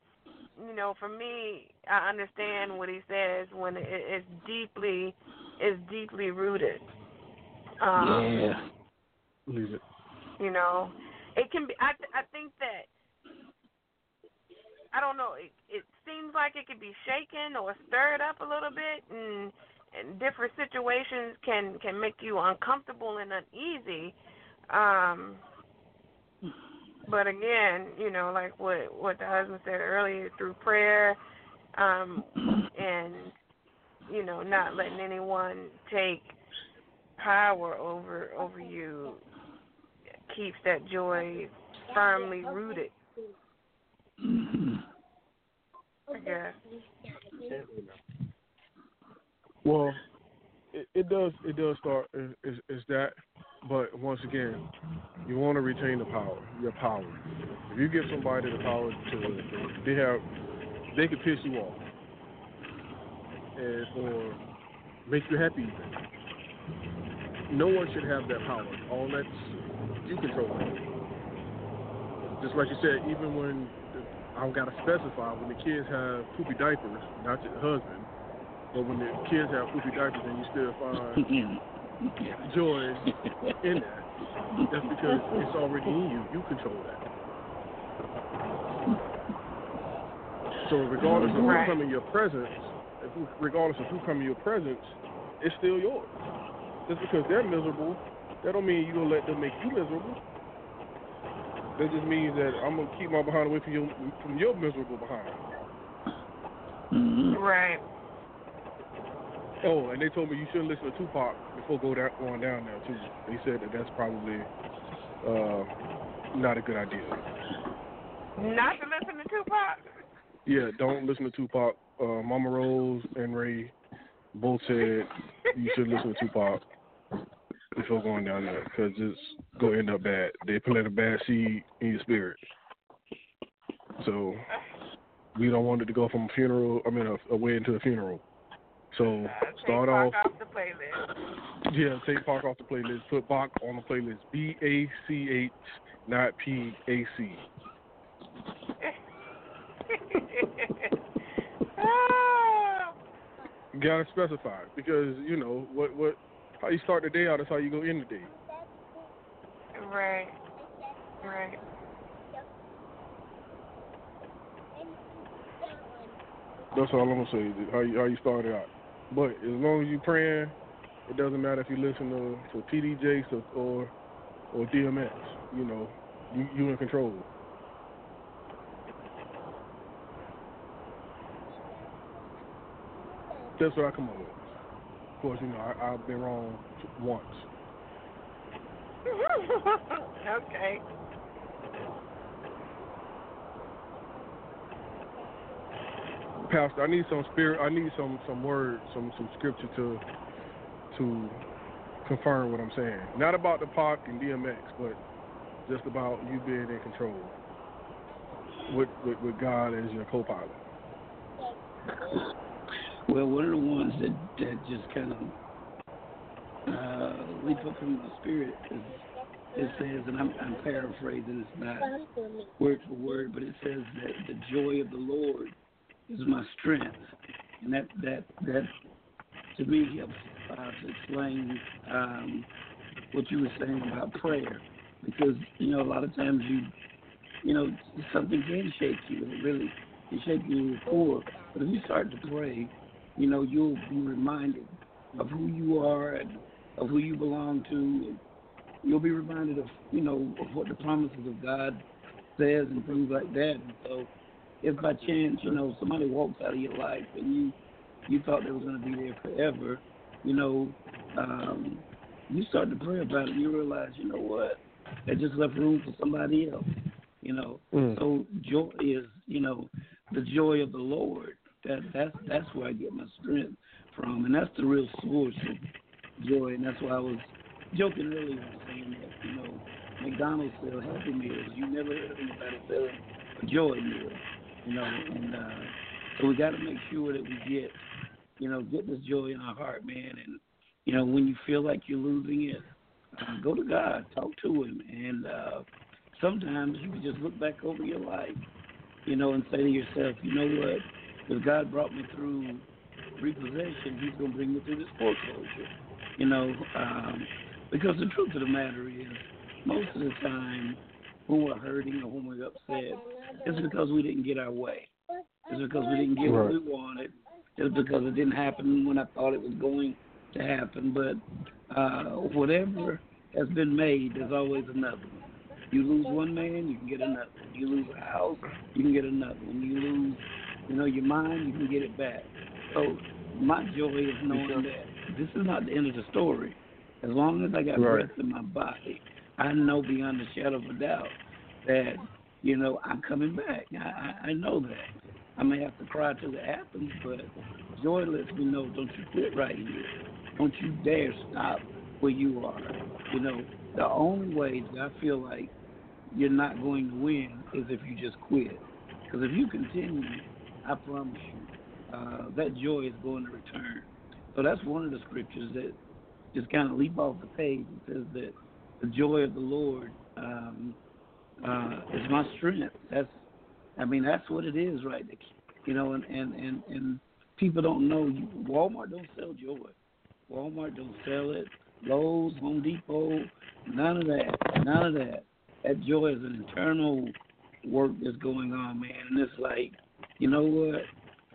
you know, for me, I understand what he says when it, it's deeply is deeply rooted. Um, yeah. Leave it. You know, it can be. I I think that I don't know. It, it seems like it could be shaken or stirred up a little bit, and, and different situations can can make you uncomfortable and uneasy. Um, but again, you know, like what what the husband said earlier, through prayer, um, and you know, not letting anyone take power over over you keeps that joy firmly rooted. Mm-hmm. Guess. Well, it, it does. It does start. Is is that? But once again, you want to retain the power, your power. If you give somebody the power to, they have, they can piss you off, and or make you happy. Even. No one should have that power. All that's you control it. Just like you said, even when I don't gotta specify when the kids have poopy diapers, not your husband, but when the kids have poopy diapers and you still find joy in that, that's because it's already in you. You control that. So regardless of who Right. come in your presence, regardless of who come in your presence, it's still yours. Just because they're miserable, that don't mean you gonna let them make you miserable. That just means that I'm gonna keep my behind away from your from your miserable behind. hmm Right. Oh, and they told me you shouldn't listen to Tupac before go down, going down there too. They said that that's probably uh, not a good idea. Not to listen to Tupac. Yeah, don't listen to Tupac. Uh, Mama Rose and Ray both said you should listen to Tupac before going down there because it's gonna end up bad. They plant a bad seed in your spirit. So we don't want it to go from a funeral. I mean, a, a wedding to a funeral. So Uh, start off. off the playlist. Yeah, take Pac off the playlist. Put Bach on the playlist. B A C H, not P A C. Ah, gotta specify because you know what what how you start the day out is how you go in the day. right. Right. That's all I'm gonna say. How you how you start it out. But as long as you praying, it doesn't matter if you listen to to TD Jakes or or, or DMX. You know, you you in control. That's what I come up with. Of course, you know I, I've been wrong once. okay. Pastor, I need some spirit. I need some some word, some some scripture to to confirm what I'm saying. Not about the Pac and DMX, but just about you being in control with with, with God as your co-pilot. Well, one of the ones that that just kind of uh, leap up in my spirit is it says, and I'm, I'm paraphrasing, it's not word for word, but it says that the joy of the Lord is my strength, and that that that to me helps uh, to explain um, what you were saying about prayer, because you know a lot of times you you know something can shake you, and it really can shake you core, but if you start to pray, you know you'll be reminded of who you are and of who you belong to. And you'll be reminded of you know of what the promises of God says and things like that. And so, if by chance you know somebody walks out of your life and you you thought they were going to be there forever, you know, um, you start to pray about it. and You realize, you know what, they just left room for somebody else. You know, Mm. so joy is you know the joy of the Lord. That that's that's where I get my strength from, and that's the real source of joy. And that's why I was joking earlier saying that you know McDonald's sell Happy Meals. You never heard of anybody selling a joy meal. You know, and uh, so we got to make sure that we get you know get this joy in our heart, man. And you know when you feel like you're losing it, uh, go to God, talk to Him, and uh, sometimes you can just look back over your life, you know, and say to yourself, you know what? If God brought me through repossession, he's going to bring me through this foreclosure. You know, um, because the truth of the matter is, most of the time, when we're hurting or when we're upset, it's because we didn't get our way. It's because we didn't get what we wanted. It's because it didn't happen when I thought it was going to happen. But uh, whatever has been made, there's always another one. You lose one man, you can get another. You lose a house, you can get another one. You lose, you know, your mind, you can get it back. So my joy is knowing that this is not the end of the story. As long as I got Right. breath in my body, I know beyond a shadow of a doubt that you know I'm coming back. I, I, I know that. I may have to cry till it happens, but joy lets me know. Don't you quit right here. Don't you dare stop where you are. You know, the only way that I feel like you're not going to win is if you just quit. Because if you continue, I promise you, uh, that joy is going to return. So that's one of the scriptures that just kind of leap off the page. It says that the joy of the Lord um, uh, is my strength. That's, I mean, that's what it is, right? You know, and and and, and people don't know. Walmart don't sell joy. Walmart don't sell it. Lowe's, Home Depot, none of that. None of that. That joy is an internal work that's going on, man. And it's like, you know what?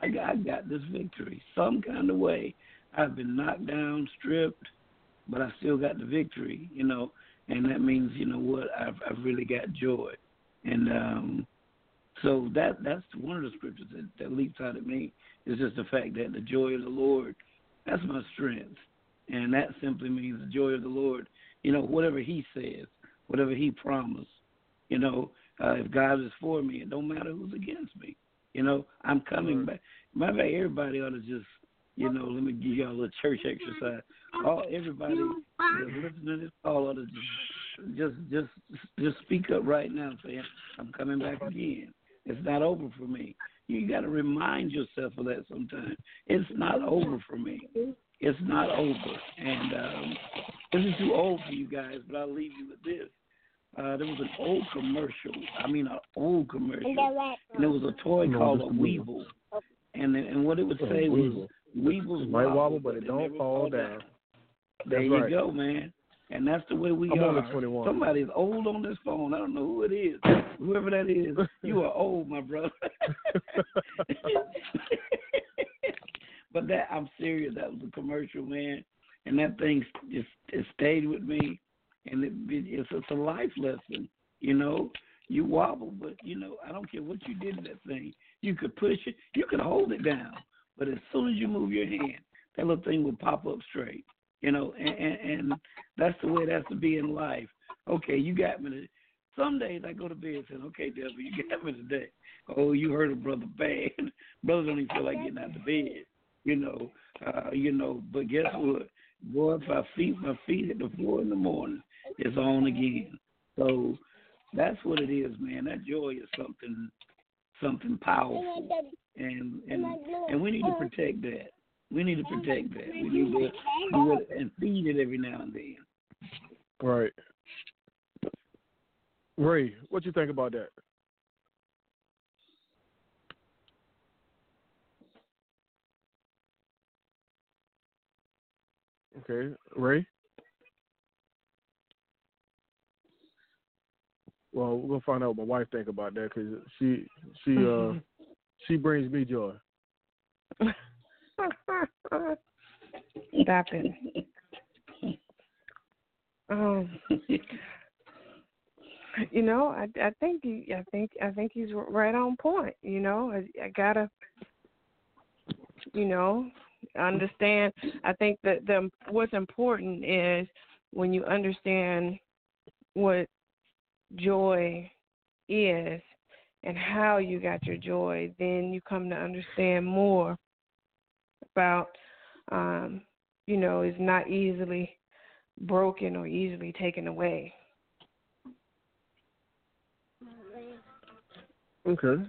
I got, I got this victory some kind of way. I've been knocked down, stripped, but I still got the victory, you know. And that means, you know what? I've I've really got joy, and um, so that that's one of the scriptures that, that leaps out at me. Is just the fact that the joy of the Lord, that's my strength, and that simply means the joy of the Lord. You know, whatever He says, whatever He promised. You know, uh, if God is for me, it don't matter who's against me. You know, I'm coming back. Matter fact, everybody ought to just, you know, let me give y'all a little church exercise. All everybody that's listening to this call ought to just, just, just, just speak up right now, saying, "I'm coming back again. It's not over for me." You got to remind yourself of that sometimes. It's not over for me. It's not over. And um, this is too old for you guys, but I'll leave you with this. Uh, there was an old commercial. I mean, an old commercial, and there was a toy No, called a a minute. And and what it would say was Weeble. Weebles It might wobble, but they it don't fall down. There That's you right. go, man. And that's the way we I'm are. Somebody's old on this phone. I don't know who it is. Whoever that is, you are old, my brother. but that I'm serious. That was a commercial, man, and that thing just it stayed with me, and it, it, it's it's a life lesson. You know, you wobble, but you know I don't care what you did to that thing. You could push it, you could hold it down, but as soon as you move your hand, that little thing will pop up straight. You know, and, and, and that's the way it has to be in life. Okay, you got me. To, some days I go to bed saying, "Okay, devil, you got me today." Oh, you hurt a brother bad. Brothers don't even feel like getting out of bed. You know, uh, you know. But guess what? Boy, if I feet my feet at the floor in the morning, it's on again. So that's what it is, man. That joy is something, something powerful, and and and we need to protect that. We need to protect that. We need to do it and feed it every now and then. Right. Ray, what you think about that? Okay, Ray. Well, we're gonna find out what my wife think about that because she she uh she brings me joy. Stop it. Um, you know, I I think he, I think I think he's right on point. You know, I, I gotta, you know, understand. I think that the what's important is when you understand what joy is and how you got your joy, then you come to understand more about, um, you know, is not easily broken or easily taken away. Okay.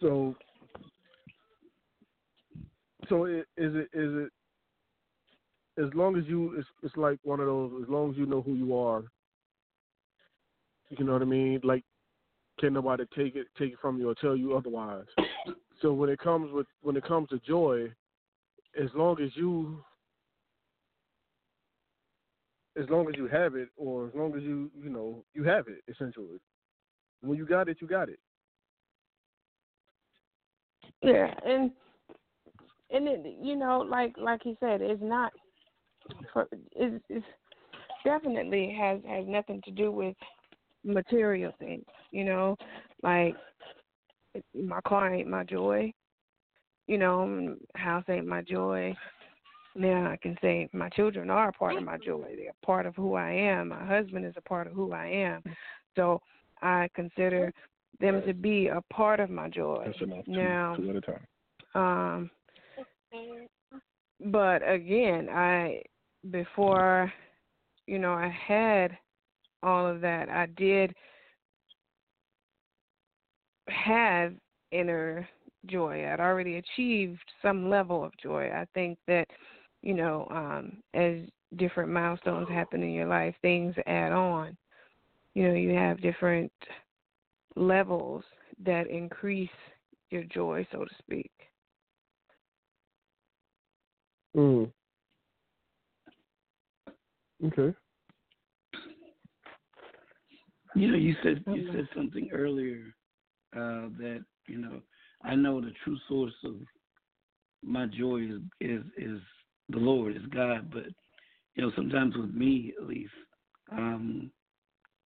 So, so is it is it as long as you it's it's like one of those as long as you know who you are. You know what I mean? Like, can nobody take it take it from you or tell you otherwise? So when it comes with when it comes to joy, as long as you as long as you have it or as long as you you know you have it essentially when you got it you got it Yeah, and and it, you know, like like he said, it's not it's, it's definitely has has nothing to do with material things. You know, like my car ain't my joy. You know, house ain't my joy. Now I can say my children are a part of my joy. They're part of who I am. My husband is a part of who I am. So I consider them to be a part of my joy. that's enough two, Now, two at a time um, but again, I before you know I had all of that, I did have inner joy. I'd already achieved some level of joy. I think that you know, um, as different milestones happen in your life, things add on. You know, you have different levels that increase your joy, so to speak. mm. okay You know, you said you said something earlier uh, that you know I know the true source of my joy is is is the Lord, is God. But you know, sometimes with me at least, um,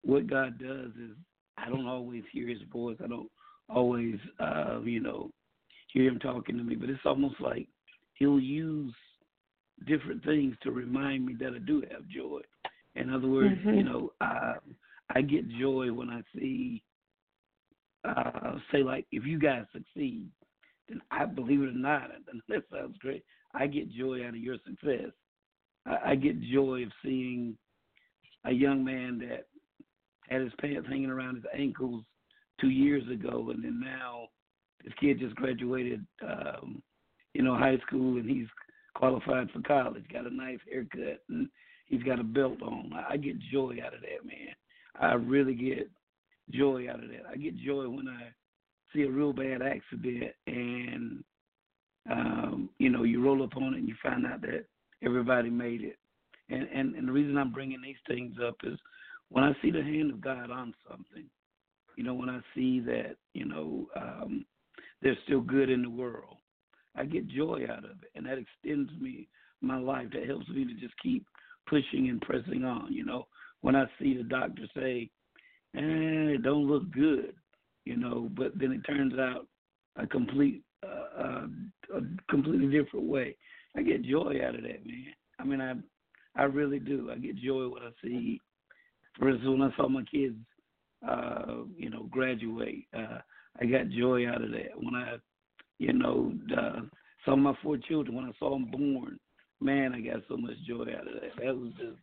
what God does is I don't always hear His voice. I don't always, uh, you know, hear Him talking to me. But it's almost like He'll use different things to remind me that I do have joy. In other words, Mhm. you know, uh, I get joy when I see, uh, say, like, if you guys succeed, then I believe it or not, and that sounds great. I get joy out of your success. I, I get joy of seeing a young man that had his pants hanging around his ankles two years ago, and then now this kid just graduated, um, you know, high school, and he's qualified for college, got a nice haircut, and he's got a belt on. I, I get joy out of that, man. I really get joy out of that. I get joy when I see a real bad accident and um, you know you roll up on it and you find out that everybody made it. And, and and the reason I'm bringing these things up is when I see the hand of God on something, you know, when I see that you know um, there's still good in the world, I get joy out of it, and that extends me my life. That helps me to just keep pushing and pressing on. You know, when I see the doctor say, "Eh, it don't look good," you know, but then it turns out a complete, uh, uh, a completely different way. I get joy out of that, man. I mean, I, I really do. I get joy when I see, for instance, when I saw my kids, uh, you know, graduate. Uh, I got joy out of that. When I, you know, uh, saw my four children, when I saw them born, man, I got so much joy out of that. That was just,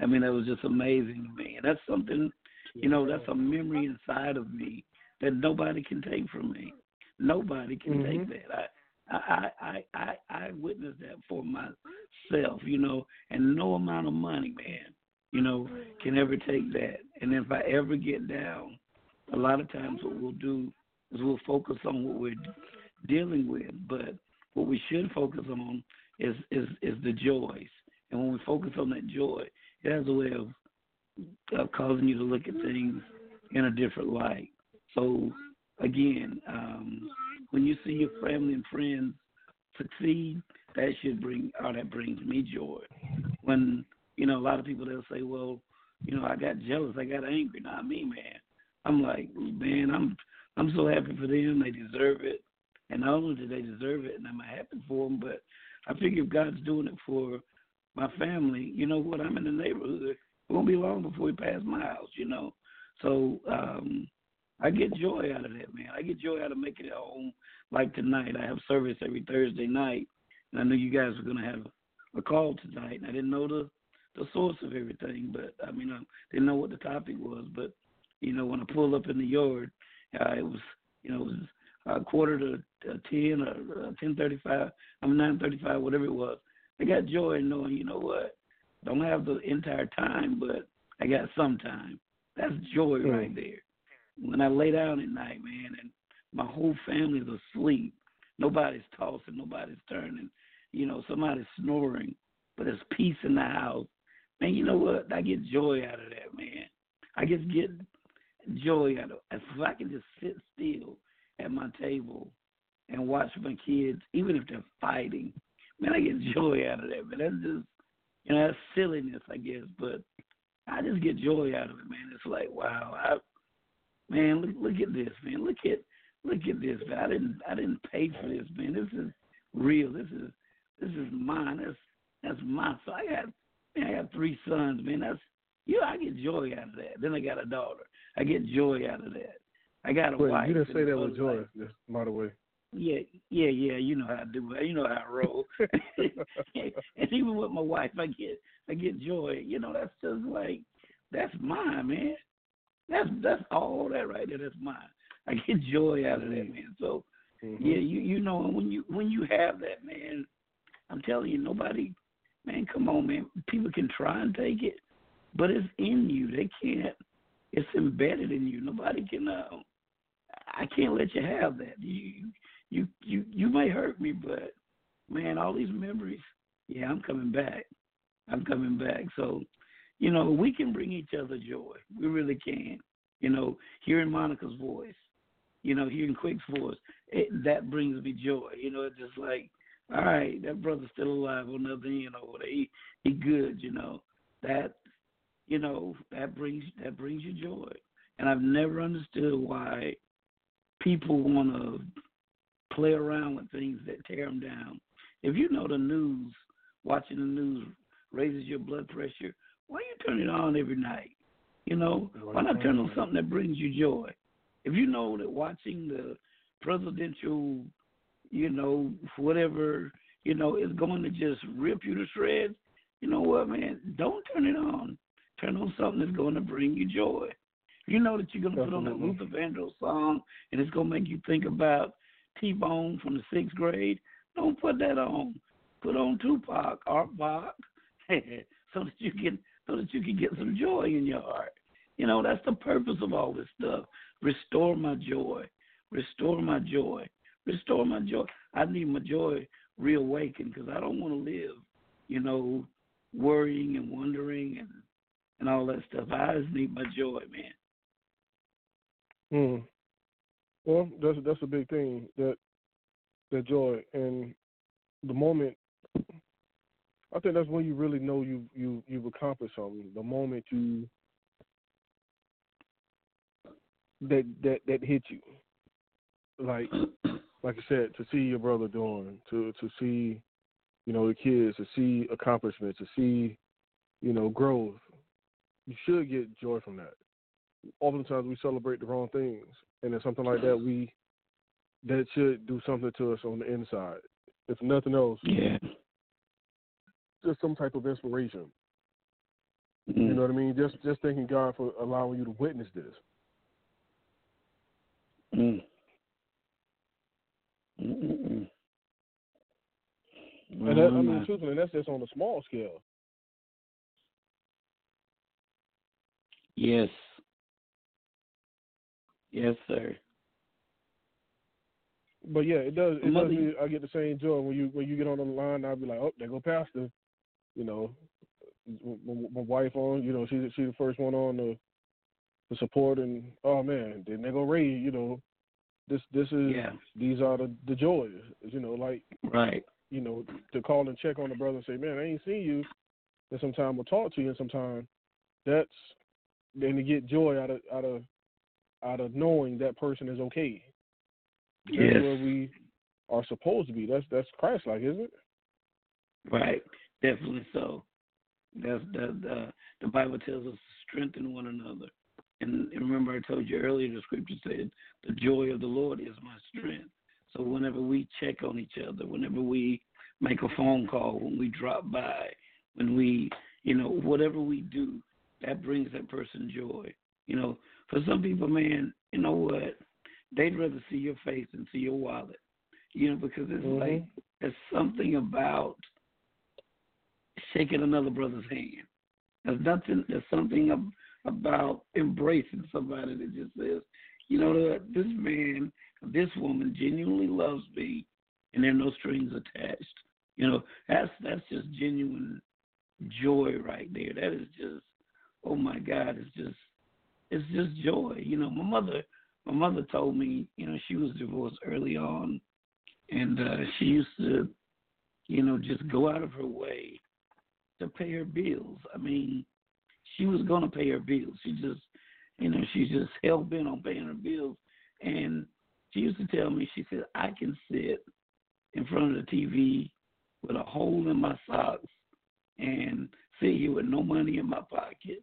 I mean, that was just amazing to me. And that's something, you know, that's a memory inside of me that nobody can take from me. Nobody can Mhm. take that. I, I, I, I, I witnessed that for myself, you know, and no amount of money, man, you know, can ever take that. And if I ever get down, a lot of times what we'll do is we'll focus on what we're dealing with, but what we should focus on is is is the joys. And when we focus on that joy, it has a way of of causing you to look at things in a different light. So again, um, when you see your family and friends succeed, that should bring or that brings me joy. When you know a lot of people they'll say, well, you know, I got jealous, I got angry. Not me, man. I'm like, man, I'm I'm so happy for them. They deserve it, and not only do they deserve it, and I'm happy for them, but I figure if God's doing it for my family, you know what? I'm in the neighborhood. It won't be long before we pass my house, you know. So um I get joy out of that, man. I get joy out of making it home. Like tonight, I have service every Thursday night, and I knew you guys were gonna have a call tonight, and I didn't know the the source of everything, but I mean, I didn't know what the topic was. But you know, when I pulled up in the yard, uh, it was you know it was a quarter to ten or uh, ten thirty-five. I'm nine thirty-five, whatever it was. I got joy in knowing, you know what? Don't have the entire time, but I got some time. That's joy Mm. right there. When I lay down at night, man, and my whole family's asleep. Nobody's tossing, nobody's turning. You know, somebody's snoring, but there's peace in the house. Man, you know what? I get joy out of that, man. I just get joy out of it. If I can just sit still at my table and watch my kids, even if they're fighting, man, I get joy out of that. But that's just, you know, that's silliness, I guess. But I just get joy out of it, man. It's like, wow, I, man, look, look at this, man. Look at, look at this, man. I didn't, I didn't pay for this, man. This is real. This is, this is mine. That's, that's my. So I got, man, I got three sons, man. That's, yeah, I get joy out of that. Then I got a daughter. I get joy out of that. I got a Wait, wife. you didn't say that with with joy, just by the way. Yeah, yeah, yeah. You know how I do it. You know how I roll. and even with my wife, I get I get joy. You know, that's just like that's mine, man. That's that's all that right there. That's mine. I get joy out of that, man. So Mm-hmm. yeah, you you know when you when you have that, man. I'm telling you, nobody, man. Come on, man. People can try and take it, but it's in you. They can't. It's embedded in you. Nobody can. Uh, I can't let you have that. You you you you may hurt me, but man, all these memories. Yeah, I'm coming back. I'm coming back. So, you know, we can bring each other joy. We really can. You know, hearing Monica's voice, you know, hearing Quick's voice, it, that brings me joy. You know, it's just like, all right, that brother's still alive on the other end over there. He he good. You know, that you know that brings that brings you joy. And I've never understood why people want to play around with things that tear them down. If you know the news, watching the news raises your blood pressure, why you turn it on every night? You know, why not turn on something that brings you joy? If you know that watching the presidential, you know, whatever, you know, is going to just rip you to shreds, you know what, man? Don't turn it on. Turn on something that's going to bring you joy. You know that you're going to put on that Definitely. Luther Vandross song and it's going to make you think about T-Bone from the sixth grade, don't put that on. Put on Tupac, Art Bach, so that you can so that you can get some joy in your heart. You know, that's the purpose of all this stuff. Restore my joy. Restore my joy. Restore my joy. I need my joy reawakened because I don't want to live, you know, worrying and wondering and and all that stuff. I just need my joy, man. Mm. Well, that's that's a big thing that that joy and the moment. I think that's when you really know you you you've accomplished something. The moment you that that that hit you, like like I said, to see your brother doing, to to see, you know, the kids, to see accomplishments, to see, you know, growth. You should get joy from that. Oftentimes we celebrate the wrong things, and then something like that we that should do something to us on the inside. If nothing else, Yeah. just some type of inspiration. Mm. You know what I mean? Just just thanking God for allowing you to witness this. Mm. Mm-mm-mm. And that, I mean, truthfully, that's just on a small scale. Yes. Yes, sir. But yeah, it does. It does. me- I get the same joy when you when you get on the line. I'll be like, oh, there go Pastor. You know, my, my wife on. You know, she's she's the first one on the the support, and oh man, then they go Ray. You know, this this is Yeah. these are the the joys. You know, like Right. you know, to call and check on the brother and say, man, I ain't seen you, and sometime we'll talk to you, and sometime that's then to get joy out of out of out of knowing that person is okay. That's Yes. where we are supposed to be. That's that's Christ like, isn't it? Right. Definitely so. That's that the the Bible tells us to strengthen one another. And, and remember I told you earlier the scripture said the joy of the Lord is my strength. So whenever we check on each other, whenever we make a phone call, when we drop by, when we you know, whatever we do, that brings that person joy. You know, for some people, man, you know what? They'd rather see your face than see your wallet. You know, because it's Mhm. like there's something about shaking another brother's hand. There's nothing. There's something ab- about embracing somebody that just says, you know, what, this man this woman genuinely loves me, and there are no strings attached. You know, that's that's just genuine joy right there. That is just, oh my God, it's just, it's just joy. You know, my mother, my mother told me, you know, she was divorced early on, and uh, she used to, you know, just go out of her way to pay her bills. I mean, she was gonna pay her bills. She just, you know, she's just hell bent on paying her bills. And she used to tell me, she said, I can sit in front of the TV with a hole in my socks and sit here with no money in my pocket.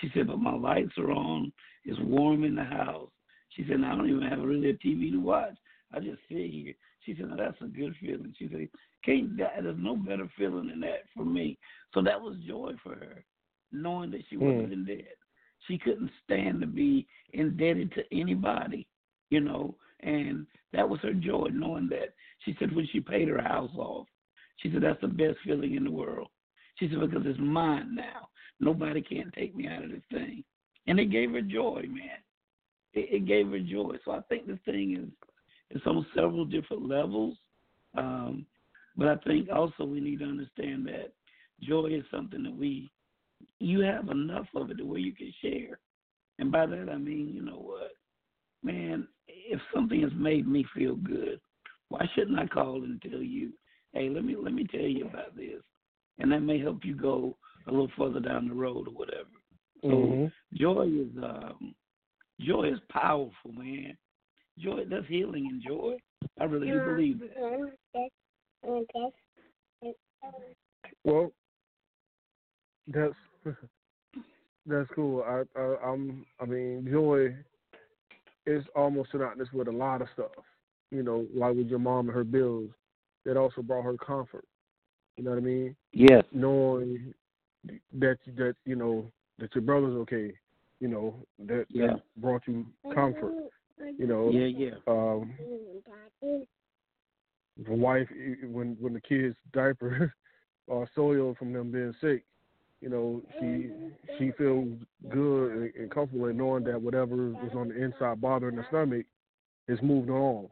She said, but my lights are on. It's warm in the house. She said, I don't even have really a TV to watch. I just sit here. She said, now that's a good feeling. She said, can't there's no better feeling than that for me. So that was joy for her, knowing that she wasn't mm. in debt. She couldn't stand to be indebted to anybody, you know, and that was her joy, knowing that. She said when she paid her house off, she said that's the best feeling in the world. She said because it's mine now. Nobody can take me out of this thing, and it gave her joy, man. It, it gave her joy. So I think this thing is it's on several different levels. Um, but I think also we need to understand that joy is something that we you have enough of it to where you can share. And by that I mean, you know what, man, if something has made me feel good, why shouldn't I call and tell you, hey, let me let me tell you about this, and that may help you go a little further down the road or whatever. So mm-hmm. joy is um, joy is powerful, man. Joy does healing and joy. I really do believe that. Well, that's that's cool. I, I I'm I mean joy is almost synonymous with a lot of stuff. You know, like with your mom and her bills, that also brought her comfort. You know what I mean? Yes. Knowing that that you know that your brother's okay. You know that yeah. that brought you comfort. You know. Yeah, yeah. Um, the wife when when the kids diaper are soiled from them being sick you know she she feels good and, and comfortable in knowing that whatever was on the inside bothering the stomach is moved on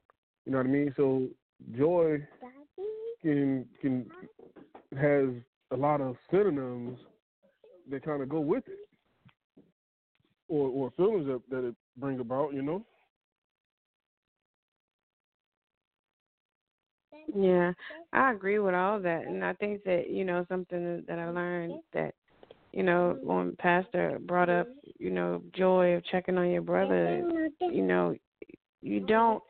you know what i mean so joy can can has a lot of synonyms that kind of go with it or or feelings that, that it bring about you know Yeah, I agree with all that, and I think that you know something that I learned that you know when Pastor brought up you know joy of checking on your brother, you know you don't.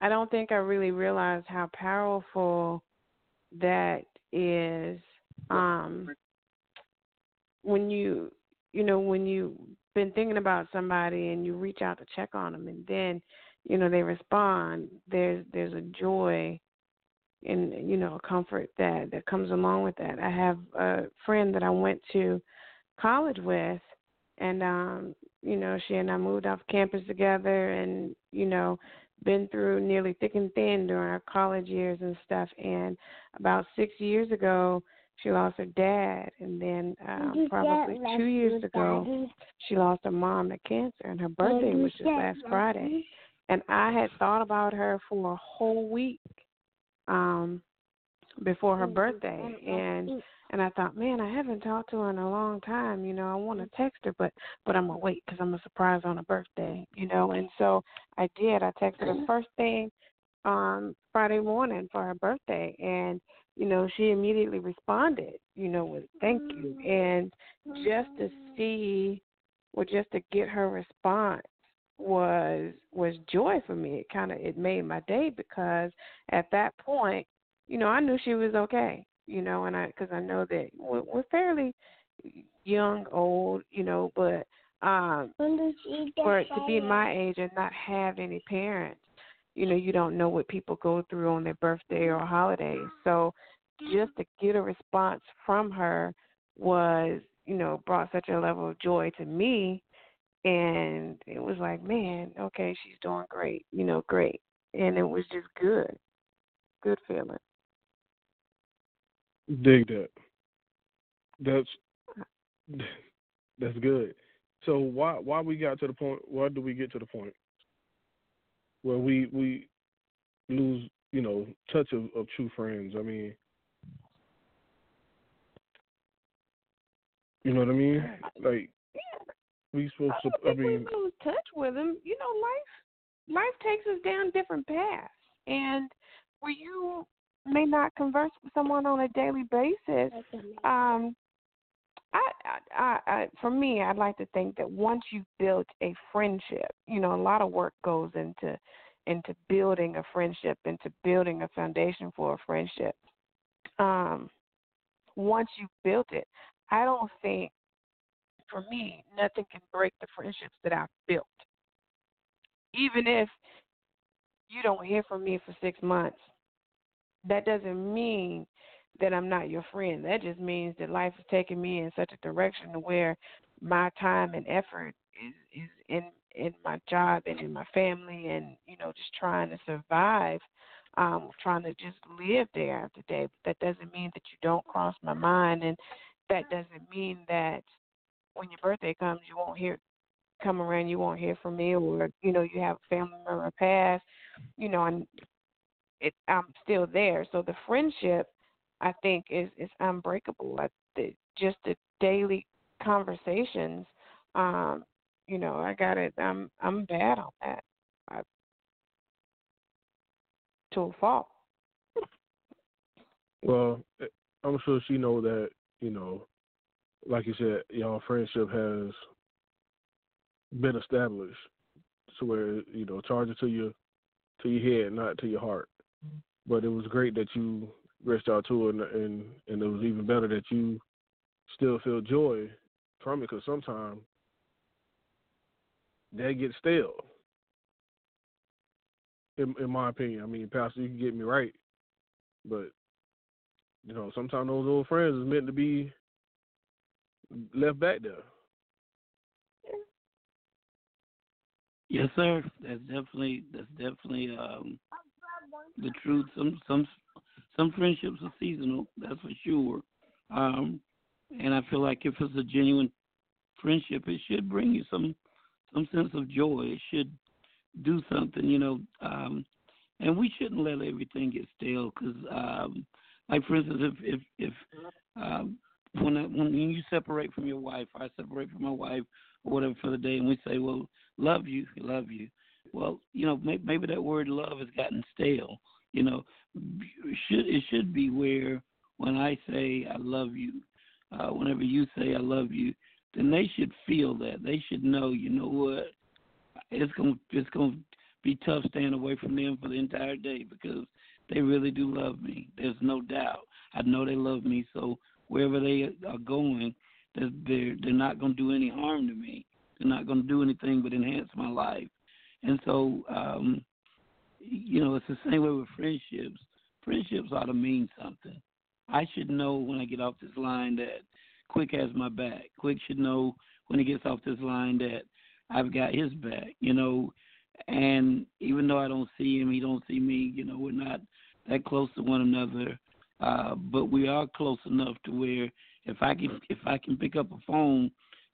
I don't think I really realized how powerful that is um when you you know when you've been thinking about somebody and you reach out to check on them and then you know they respond there's there's a joy and you know a comfort that that comes along with that. I have a friend that I went to college with, and um, you know she and I moved off campus together, and you know been through nearly thick and thin during our college years and stuff. And about six years ago, she lost her dad, and then um, probably two years ago, she lost her mom to cancer, and her birthday was just last Friday. And I had thought about her for a whole week um before her birthday and and I thought, man, I haven't talked to her in a long time. You know, I want to text her, but but I'm gonna wait because I'm a surprise on her birthday. You know, and so I did. I texted her first thing um Friday morning for her birthday, and you know she immediately responded. You know, with thank you, and just to see, or just to get her response was was joy for me. It kind of it made my day because at that point, you know, I knew she was okay. You know, and I because I know that we're, we're fairly young, old, you know, but um for to be my age and not have any parents, you know, you don't know what people go through on their birthday or holidays. So just mm-hmm. to get a response from her was, you know, brought such a level of joy to me and it was like, man, okay, she's doing great, you know, great, and it was just good, good feeling. Dig that. That's that's good. So why why we got to the point? Why do we get to the point where we we lose you know touch of, of true friends. I mean, you know what I mean? Like we supposed I to. don't I think mean, we lose touch with them. You know, life life takes us down different paths, and where you may not converse with someone on a daily basis, um, I, I, I, for me, I'd like to think that once you've built a friendship, you know, a lot of work goes into into building a friendship, into building a foundation for a friendship. Um, once you've built it, I don't think, for me, nothing can break the friendships that I've built. Even if you don't hear from me for six months, that doesn't mean that I'm not your friend. That just means that life is taking me in such a direction where my time and effort is is in in my job and in my family and you know just trying to survive um trying to just live day after day. But that doesn't mean that you don't cross my mind. And that doesn't mean that when your birthday comes you won't hear come around you won't hear from me or you know you have a family member pass. You know and it I'm still there. So the friendship I think is is unbreakable. The, just the daily conversations. Um, you know, I got it. I'm I'm bad on that. I, to a fault. well, I'm sure she know that you know, like you said, y'all friendship has been established, to where you know, charge it to your to your head, not to your heart. But it was great that you her, and, and and it was even better that you still feel joy from it, because sometimes that gets stale. In, in my opinion, I mean, Pastor, you can get me right, but you know, sometimes those old friends is meant to be left back there. Yes, sir. That's definitely that's definitely um, the truth. Some some some friendships are seasonal, that's for sure. Um, and I feel like if it's a genuine friendship, it should bring you some some sense of joy. It should do something, you know. Um, and we shouldn't let everything get stale because, um, like for instance, if if if um, when I, when you separate from your wife, I separate from my wife or whatever for the day, and we say, "Well, love you, love you." Well, you know, maybe, maybe that word love has gotten stale. You know, should it should be where when I say I love you, uh, whenever you say I love you, then they should feel that. They should know. You know what? It's gonna it's gonna be tough staying away from them for the entire day because they really do love me. There's no doubt. I know they love me. So wherever they are going, they're they're, they're not gonna do any harm to me. They're not gonna do anything but enhance my life. And so, um, you know, it's the same way with friendships. Friendships ought to mean something. I should know when I get off this line that Quick has my back. Quick should know when he gets off this line that I've got his back, you know. And even though I don't see him, he don't see me, you know, we're not that close to one another. Uh, but we are close enough to where if I can if I can pick up a phone,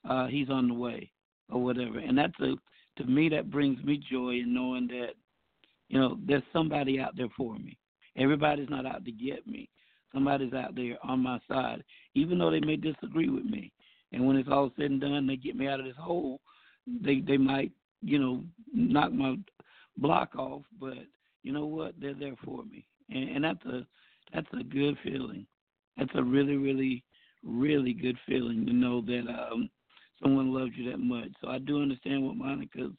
uh, he's on the way or whatever. And that's a to me that brings me joy in knowing that you know there's somebody out there for me. Everybody's not out to get me. Somebody's out there on my side, even though they may disagree with me. And when it's all said and done, they get me out of this hole. They they might you know knock my block off, but you know what? They're there for me, and, and that's a that's a good feeling. That's a really really really good feeling to know that um someone loves you that much. So I do understand what Monica's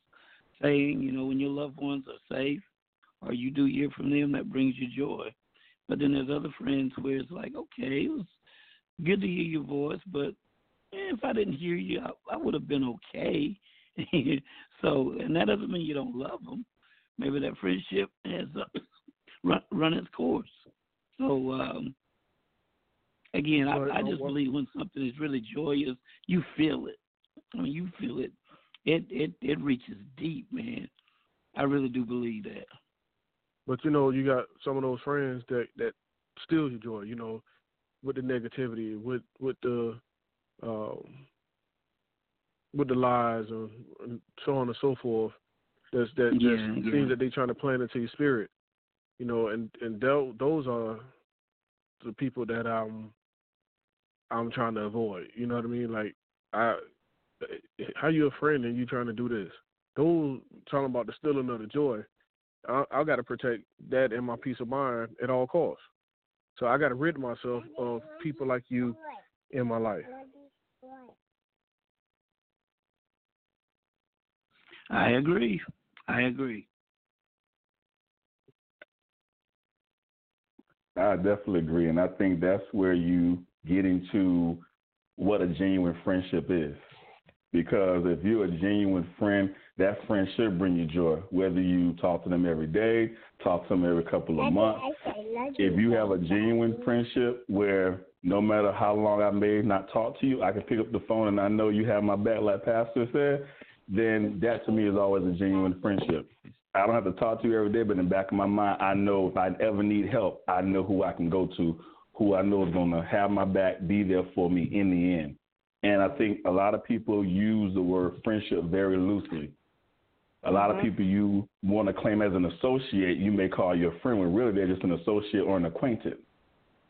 saying. You know, when your loved ones are safe, or you do hear from them, that brings you joy. But then there's other friends where it's like, okay, it was good to hear your voice, but eh, if I didn't hear you, I, I would have been okay. so, and that doesn't mean you don't love them. Maybe that friendship has uh, run, run its course. So, um, again, I, I just believe when something is really joyous, you feel it. I mean, you feel it. It it it reaches deep, man. I really do believe that. But you know, you got some of those friends that that steals your joy. You know, with the negativity, with with the um, with the lies, and, and so on and so forth. That's that Yeah, that's yeah. things that they trying to plant into your spirit. You know, and and tho- those are the people that I'm I'm trying to avoid. You know what I mean? Like I how you a friend and you trying to do this? Those talking about the stealing of the joy. I, I got to protect that and my peace of mind at all costs. So I got to rid myself of people like you in my life. I agree. I agree. I definitely agree, and I think that's where you get into what a genuine friendship is. Because if you're a genuine friend, that friend should bring you joy. Whether you talk to them every day, talk to them every couple of months. If you have a genuine friendship where no matter how long I may not talk to you, I can pick up the phone and I know you have my back, like Pastor said, then that to me is always a genuine friendship. I don't have to talk to you every day, but in the back of my mind, I know if I ever need help, I know who I can go to, who I know is going to have my back, be there for me in the end. And I think a lot of people use the word friendship very loosely. A lot of mm-hmm. people you want to claim as an associate, you may call your friend when really they're just an associate or an acquaintance.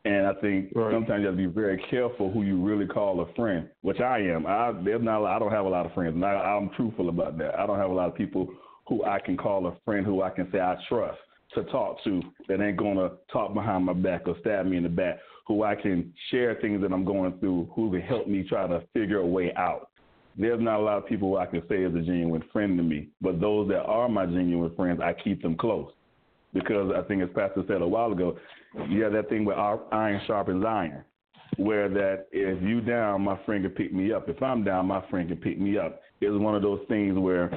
And I think Right. sometimes you have to be very careful who you really call a friend, which I am. I there's not I don't have a lot of friends, and I, I'm truthful about that. I don't have a lot of people who I can call a friend who I can say I trust to talk to that ain't gonna talk behind my back or stab me in the back. Who I can share things that I'm going through, who can help me try to figure a way out. There's not a lot of people who I can say is a genuine friend to me, but those that are my genuine friends, I keep them close because I think as Pastor said a while ago, you have that thing where iron sharpens iron, where that if you down, my friend can pick me up. If I'm down, my friend can pick me up. It's one of those things where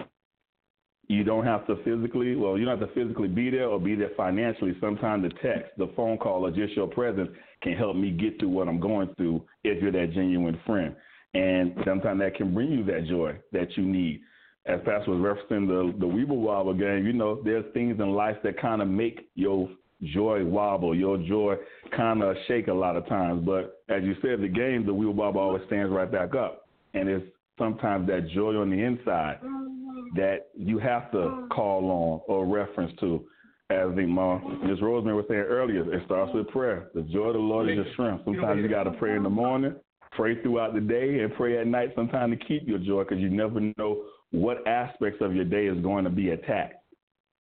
you don't have to physically, well, you don't have to physically be there or be there financially. Sometimes the text, the phone call, or just your presence can help me get through what I'm going through if you're that genuine friend. And sometimes that can bring you that joy that you need as Pastor was referencing the the Weeble Wobble game, you know, there's things in life that kind of make your joy wobble, your joy kind of shake a lot of times. But as you said, the game, the Weeble Wobble always stands right back up, and it's sometimes that joy on the inside that you have to call on or reference to. As the Mom, Ms. Rosemary was saying earlier, it starts with prayer. The joy of the Lord is your strength. Sometimes you got to pray in the morning, pray throughout the day, and pray at night sometimes to keep your joy because you never know what aspects of your day is going to be attacked.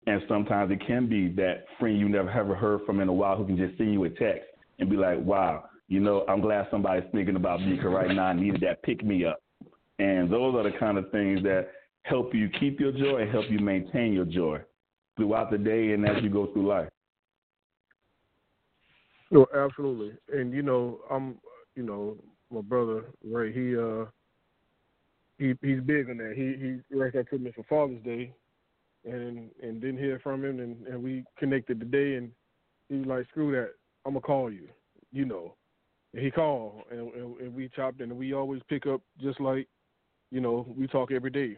And sometimes it can be that friend you never ever heard from in a while who can just send you a text and be like, wow, you know, I'm glad somebody's thinking about me because right now I needed that pick me up. And those are the kind of things that help you keep your joy and help you maintain your joy throughout the day and as you go through life. No, absolutely. And you know, I'm you know, my brother Ray, he uh he he's big on that. He he reached out to me for Father's Day and and didn't hear from him and, and we connected today and he was like, Screw that, I'm gonna call you, you know. And he called and, and and we chopped and we always pick up just like, you know, we talk every day.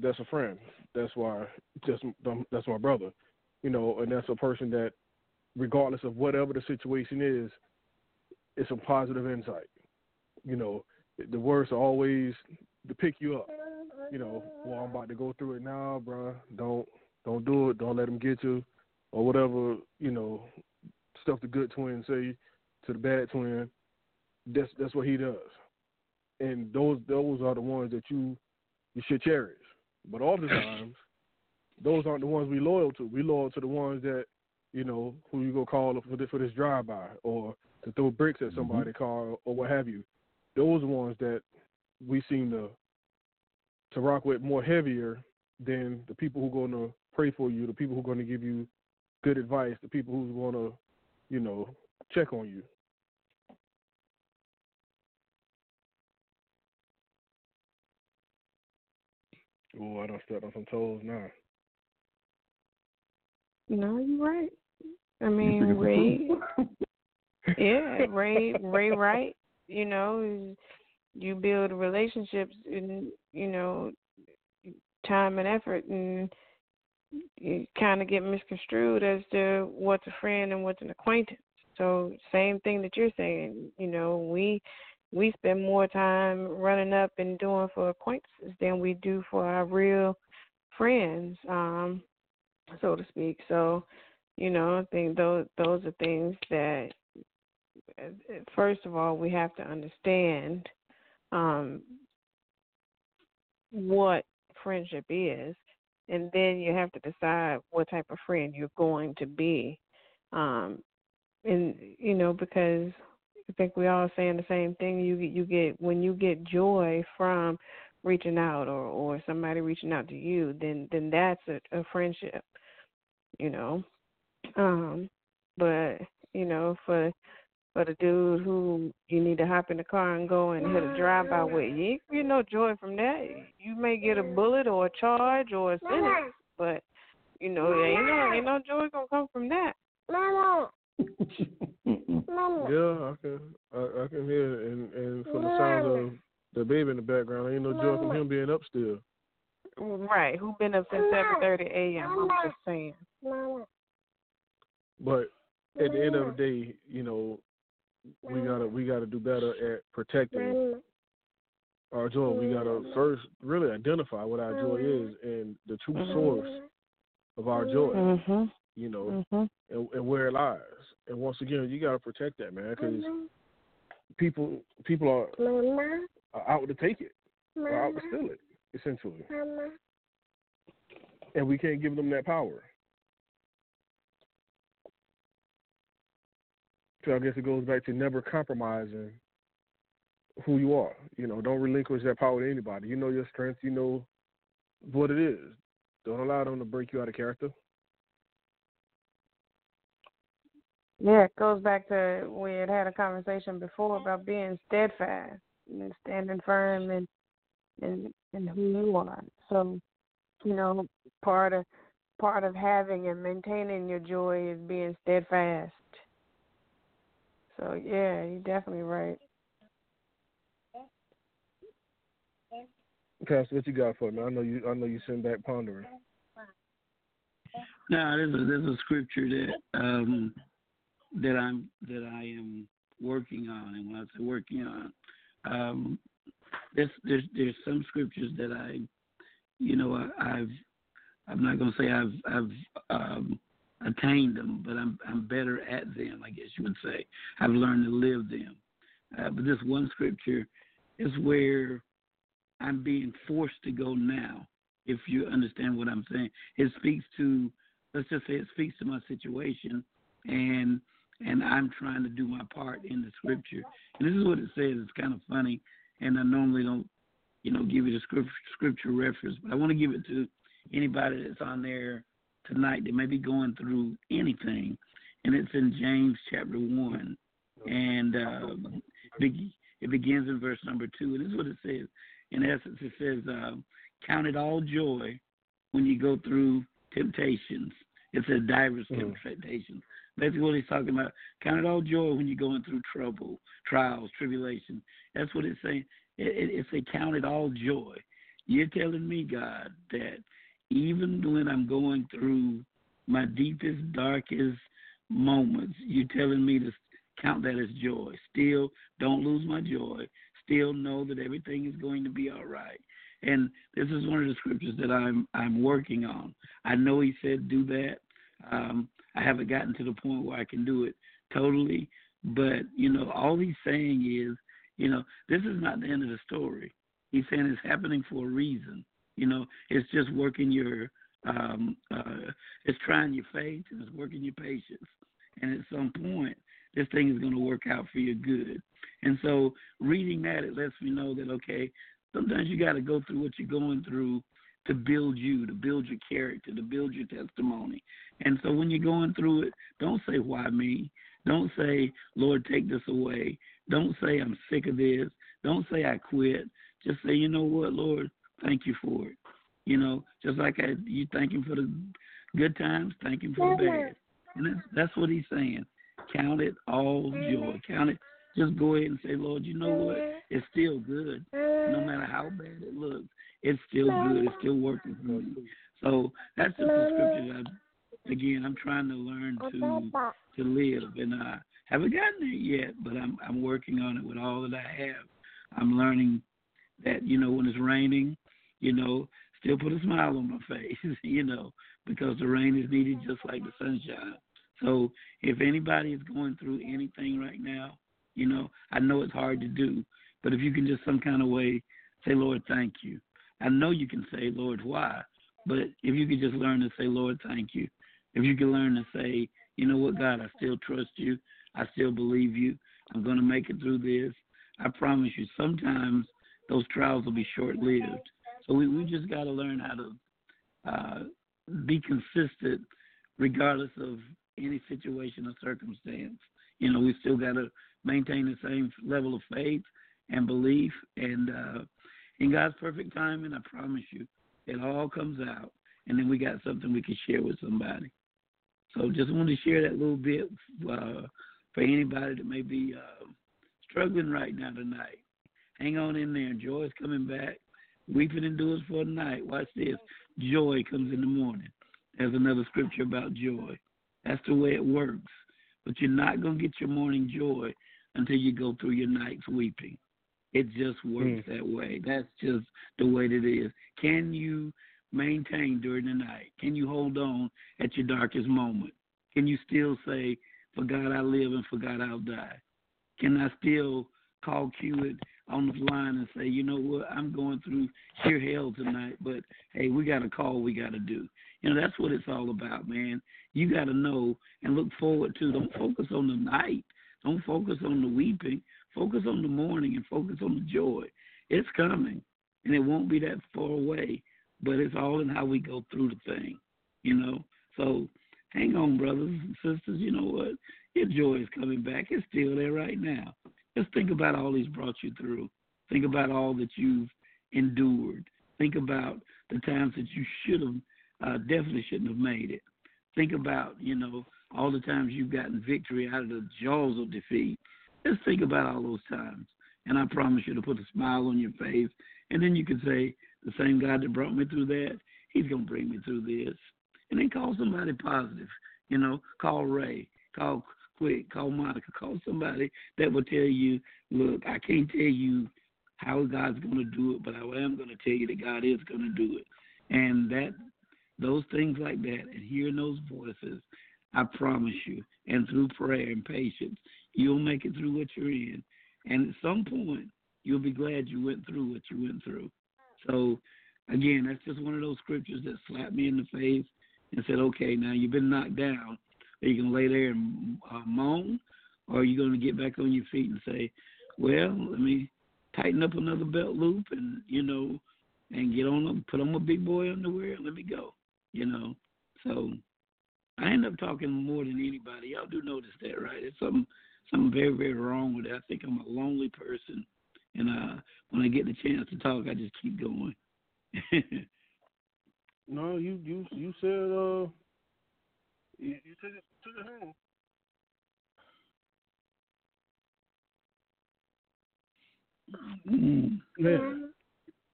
That's a friend. That's why just um, that's my brother. You know, and that's a person that regardless of whatever the situation is, it's a positive insight. You know, the words are always to pick you up. You know, well, I'm about to go through it now, bro. Don't don't do it. Don't let them get you, or whatever. You know, stuff the good twin say to the bad twin. That's that's what he does, and those those are the ones that you you should cherish. But oftentimes, those aren't the ones we loyal to. We loyal to the ones that you know, who you go call for this for this drive by or to throw bricks at mm-hmm. somebody's car or what have you. Those ones that we seem to to rock with more heavier than the people who are gonna pray for you, the people who are gonna give you good advice, the people who's gonna, you know, check on you. Oh, I don't step on some toes now. No, you're right. I mean, think Ray. yeah, Ray. Ray, right? You know, you build relationships in you know time and effort, and you kind of get misconstrued as to what's a friend and what's an acquaintance. So, same thing that you're saying. You know, we we spend more time running up and doing for acquaintances than we do for our real friends, um, so to speak. So, you know, I think those those are things that first of all we have to understand um, what friendship is, and then you have to decide what type of friend you're going to be. Um, and you know, because I think we all saying the same thing. You get you get when you get joy from reaching out or or somebody reaching out to you, then then that's a, a friendship. You know, um, but you know for for the dude who you need to hop in the car and go and hit a drive by with, you ain't get no joy from that. You may get a bullet or a charge or a sentence, but you know, ain't no ain't no joy gonna come from that. Mama. yeah, I can I, I can hear and and from the sound of the baby in the background, ain't no joy from him being up still. Right, who been up since seven thirty a.m. I'm just saying. But at the end of the day, you know, we gotta we gotta do better at protecting our joy. We gotta first really identify what our joy is and the true mm-hmm. source of our joy. Mm-hmm. You know, mm-hmm. and, and, where it lies. And once again, you gotta protect that, man, because people people are, are, out to take it, or out to steal it, essentially. And we can't give them that power. So I guess it goes back to never compromising who you are. You know, don't relinquish that power to anybody. You know your strength. You know what it is. Don't allow them to break you out of character. Yeah, it goes back to we had had a conversation before about being steadfast and standing firm and in in who you are. So, you know, part of part of having and maintaining your joy is being steadfast so yeah, you're definitely right. Pastor, what you got for me? I know you. I know you sitting back pondering. No, there's a there's a scripture that um that I'm that I am working on, and when I say working on, um, there's there's there's some scriptures that I, you know, I, I've I'm not gonna say I've I've um attained them, but I'm I'm better at them. I guess you would say I've learned to live them. Uh, but this one scripture is where I'm being forced to go now. If you understand what I'm saying, it speaks to let's just say it speaks to my situation, and and I'm trying to do my part in the scripture. And this is what it says. It's kind of funny, and I normally don't, you know, give you the scripture, scripture reference, but I want to give it to anybody that's on there tonight that may be going through anything, and it's in James chapter one, and uh, it begins in verse number two, and this is what it says. In essence, it says, uh, "Count it all joy when you go through temptations." It says diverse mm. temptations. Basically, what he's talking about, count it all joy when you're going through trouble, trials, tribulation. That's what it's saying. It, it, it's a count it all joy. You're telling me, God, that even when I'm going through my deepest, darkest moments, you're telling me to count that as joy. Still, don't lose my joy. Still know that everything is going to be all right. And this is one of the scriptures that I'm I'm working on. I know he said do that. Um, I haven't gotten to the point where I can do it totally, but you know, all he's saying is, you know, this is not the end of the story. He's saying it's happening for a reason. You know, it's just working your, um, uh, it's trying your faith and it's working your patience. And at some point, this thing is going to work out for your good. And so, reading that, it lets me know that okay, sometimes you got to go through what you're going through to build you, to build your character, to build your testimony. And so when you're going through it, don't say, why me? Don't say, Lord, take this away. Don't say, I'm sick of this. Don't say, I quit. Just say, you know what, Lord, Thank you for it. You know, just like I, you thank him for the good times, thank him for the bad. And that's, that's what he's saying. Count it all joy. Count it. Just go ahead and say, Lord, you know what? It's still good. No matter how bad it looks, it's still good. It's still working for me. So that's the prescription. that, again, I'm trying to learn to to live, and I haven't gotten there yet, but I'm I'm working on it with all that I have. I'm learning that you know when it's raining, you know, still put a smile on my face, you know, because the rain is needed just like the sunshine. So if anybody is going through anything right now, you know, I know it's hard to do, but if you can just some kind of way say, Lord, thank you. I know you can say, Lord, why? But if you could just learn to say, Lord, thank you. If you can learn to say, you know what, God, I still trust you. I still believe you. I'm going to make it through this. I promise you, sometimes those trials will be short lived. So we, we just got to learn how to uh, be consistent regardless of any situation or circumstance. You know, we still got to maintain the same level of faith and belief. And uh, in God's perfect timing, I promise you, it all comes out. And then we got something we can share with somebody. So just wanted to share that little bit uh, for anybody that may be uh, struggling right now tonight. Hang on in there. Joy is coming back. Weeping endures for a night. Watch this. Joy comes in the morning. There's another scripture about joy. That's the way it works. But you're not going to get your morning joy until you go through your nights weeping. It just works mm. that way. That's just the way it is. Can you maintain during the night? Can you hold on at your darkest moment? Can you still say, For God I live and for God I'll die? Can I still call Hewitt on the line and say, you know what, I'm going through sheer hell tonight, but hey, we got a call we got to do. You know, that's what it's all about, man. You got to know and look forward to. Don't focus on the night. Don't focus on the weeping. Focus on the morning and focus on the joy. It's coming, and it won't be that far away. But it's all in how we go through the thing, you know. So hang on, brothers and sisters. You know what? Your joy is coming back. It's still there right now. Just think about all he's brought you through. Think about all that you've endured. Think about the times that you should have, uh, definitely shouldn't have made it. Think about, you know, all the times you've gotten victory out of the jaws of defeat. Just think about all those times. And I promise you to put a smile on your face. And then you can say, the same God that brought me through that, he's going to bring me through this. And then call somebody positive. You know, call Ray, call quick, call Monica, call somebody that will tell you, look, I can't tell you how God's going to do it, but I am going to tell you that God is going to do it. And that, those things like that, and hearing those voices, I promise you, and through prayer and patience, you'll make it through what you're in. And at some point, you'll be glad you went through what you went through. So, again, that's just one of those scriptures that slapped me in the face and said, okay, now you've been knocked down. Are you going to lay there and uh, moan? Or are you going to get back on your feet and say, well, let me tighten up another belt loop and, you know, and get on them, put on my big boy underwear and let me go, you know? So I end up talking more than anybody. Y'all do notice that, right? It's something, something very, very wrong with it. I think I'm a lonely person. And uh, when I get the chance to talk, I just keep going. no, you you you said uh you, you took it took it home. Mm. Man,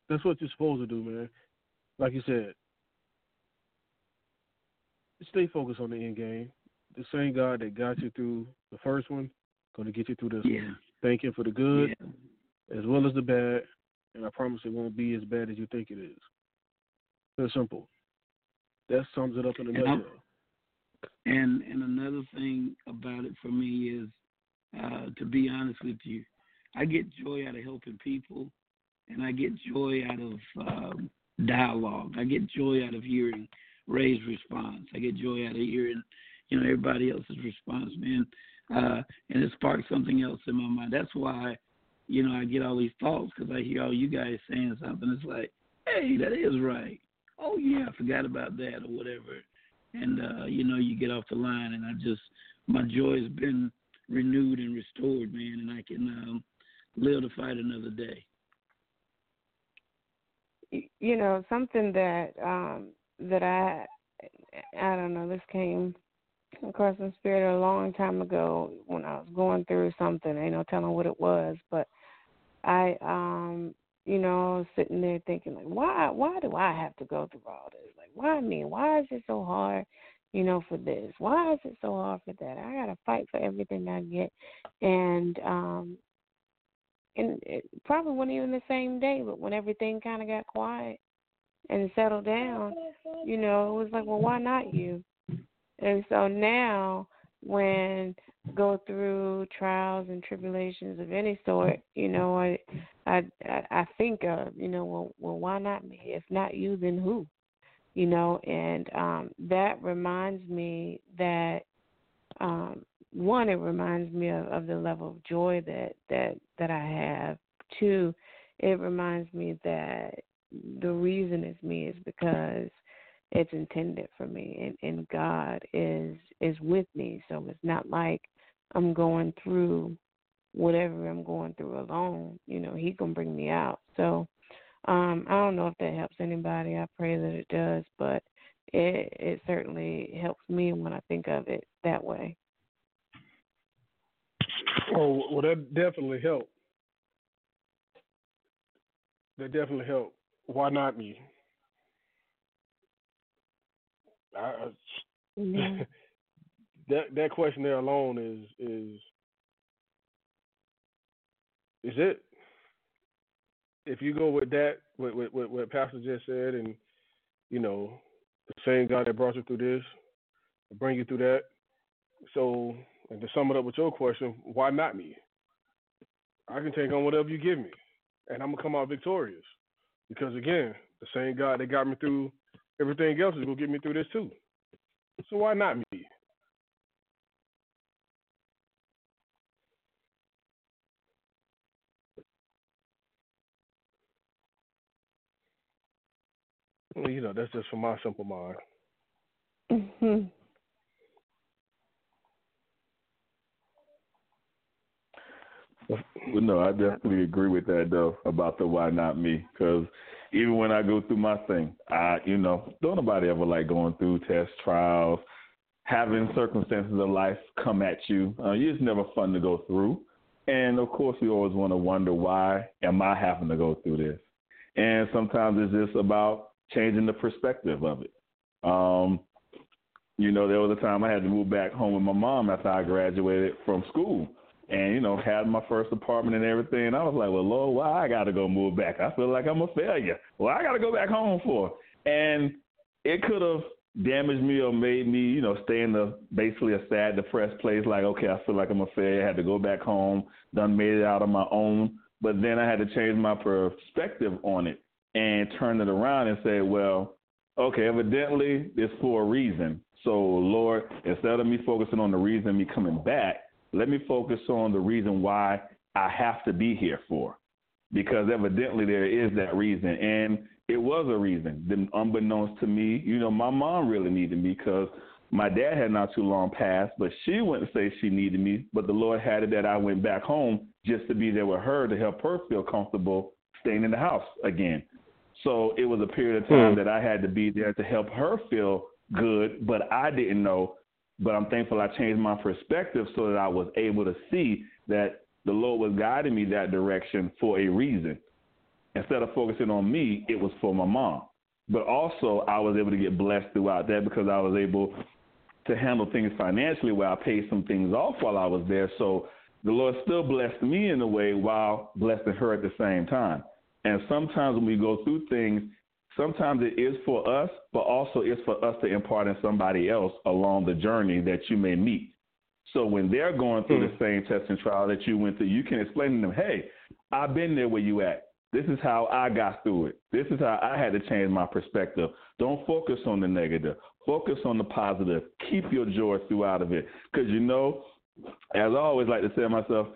that's what you're supposed to do, man. Like you said, stay focused on the end game. The same God that got you through the first one, going to get you through this yeah. one. Thank Him for the good yeah. as well as the bad, and I promise it won't be as bad as you think it is. It's simple. That sums it up in a nutshell. And and another thing about it for me is, uh, to be honest with you, I get joy out of helping people, and I get joy out of um, dialogue. I get joy out of hearing Ray's response. I get joy out of hearing, you know, everybody else's response, man. Uh, and it sparks something else in my mind. That's why, you know, I get all these thoughts because I hear all you guys saying something. It's like, hey, that is right. Oh yeah, I forgot about that or whatever and uh, you know you get off the line, and I just my joy has been renewed and restored, man, and I can um, live to fight another day. You know something that um, that I I don't know. This came across my spirit a long time ago when I was going through something. Ain't no telling what it was, but I um you know, sitting there thinking like, why why do I have to go through all this? Like, why me? Why is it so hard, you know, for this? Why is it so hard for that? I gotta fight for everything I get, and um, and it probably wasn't even the same day, but when everything kind of got quiet, and settled down, you know, it was like, well, why not you? And so now, when go through trials and tribulations of any sort, you know, I I I think of, you know, well, well, why not me? If not you, then who? You know, and um that reminds me that um one, it reminds me of, of the level of joy that that that I have. Two, it reminds me that the reason it's me is because it's intended for me and, and God is is with me. So it's not like I'm going through whatever I'm going through alone. You know, he can bring me out. So um I don't know if that helps anybody. I pray that it does, but it it certainly helps me when I think of it that way. Oh well that definitely helped. That definitely helped. Why not me? I, Mm-hmm. that that question there alone is is is it. If you go with that, with, with, with what Pastor just said, and you know, the same God that brought you through this, bring you through that. So, and to sum it up with your question, why not me? I can take on whatever you give me, and I'm gonna come out victorious. Because again, the same God that got me through everything else is gonna get me through this too. So why not me? Well, you know, that's just for my simple mind. Mhm. Well, no, I definitely agree with that though about the why not me because even when I go through my thing, I you know don't nobody ever like going through test trials, having circumstances of life come at you. Uh, it's never fun to go through, and of course we always want to wonder why am I having to go through this, and sometimes it's just about changing the perspective of it. Um, you know, there was a time I had to move back home with my mom after I graduated from school and you know had my first apartment and everything. I was like, well, Lord, why I got to go move back? I feel like I'm a failure. Well, I got to go back home for? And it could have damaged me or made me, you know, stay in the basically a sad, depressed place. Like, okay, I feel like I'm a failure. I had to go back home. Done made it out on my own. But then I had to change my perspective on it and turn it around and say, well, okay, evidently it's for a reason. So, Lord, instead of me focusing on the reason me coming back, let me focus on the reason why I have to be here for. Because evidently there is that reason. And it was a reason. Then unbeknownst to me, you know, my mom really needed me because my dad had not too long passed, but she wouldn't say she needed me. But the Lord had it that I went back home just to be there with her to help her feel comfortable staying in the house again. So it was a period of time hmm. that I had to be there to help her feel good, but I didn't know but I'm thankful I changed my perspective so that I was able to see that the Lord was guiding me that direction for a reason. Instead of focusing on me, it was for my mom. But also, I was able to get blessed throughout that because I was able to handle things financially where I paid some things off while I was there. So the Lord still blessed me in a way while blessing her at the same time. And sometimes when we go through things, sometimes it is for us, but also it's for us to impart in somebody else along the journey that you may meet. So when they're going through mm-hmm. the hmm. same test and trial that you went through, you can explain to them, hey, I've been there where you at. This is how I got through it. This is how I had to change my perspective. Don't focus on the negative. Focus on the positive. Keep your joy throughout of it. Because you know, as I always like to say to myself,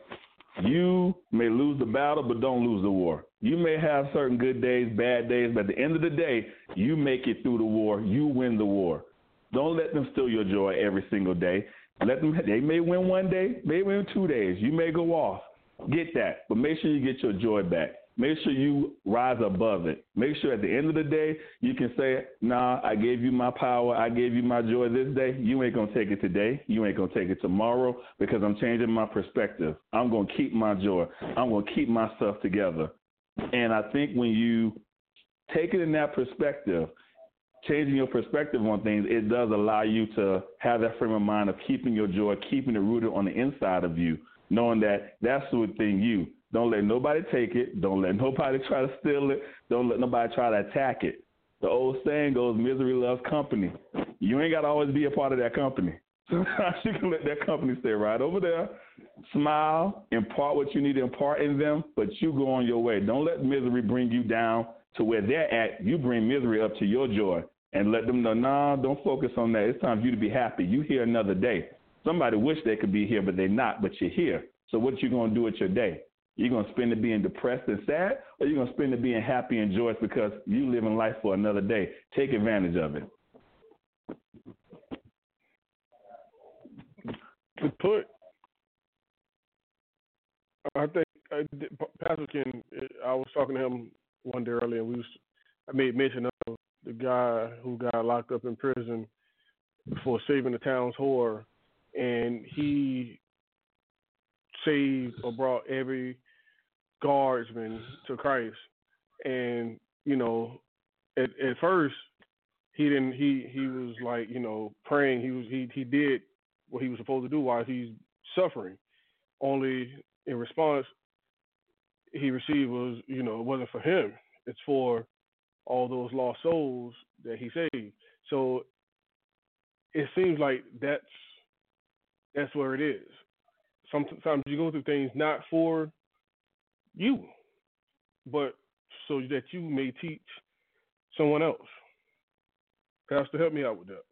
you may lose the battle, but don't lose the war. You may have certain good days, bad days, but at the end of the day, you make it through the war. You win the war. Don't let them steal your joy every single day. Let them. They may win one day, may win two days. You may go off. Get that, but make sure you get your joy back. Make sure you rise above it. Make sure at the end of the day you can say, "Nah, I gave you my power. I gave you my joy this day. You ain't gonna take it today. You ain't gonna take it tomorrow because I'm changing my perspective. I'm gonna keep my joy. I'm gonna keep myself together." And I think when you take it in that perspective, changing your perspective on things, it does allow you to have that frame of mind of keeping your joy, keeping it rooted on the inside of you, knowing that that's within you. Don't let nobody take it. Don't let nobody try to steal it. Don't let nobody try to attack it. the old saying goes, misery loves company. You ain't got to always be a part of that company. Sometimes you can let that company stay right over there, smile, impart what you need to impart in them, but you go on your way. Don't let misery bring you down to where they're at. You bring misery up to your joy and let them know, nah, don't focus on that. It's time for you to be happy. You here another day. Somebody wish they could be here, but they're not, but you're here. So what you going to do with your day? You going to spend it being depressed and sad, or you're to spend it being happy and joyous because you live in life for another day? Take advantage of it. To put, I think uh, Pastor Ken. I was talking to him one day earlier, and we was, I made mention of the guy who got locked up in prison for saving the town's whore, and he saved or brought every guardsman to Christ. And you know, at at first he didn't. He he was like you know praying. He was he he did what he was supposed to do while he's suffering. Only in response, he received was you know it wasn't for him. It's for all those lost souls that he saved. So it seems like that's that's where it is. Sometimes you go through things not for you, but so that you may teach someone else. Pastor, help me out with that.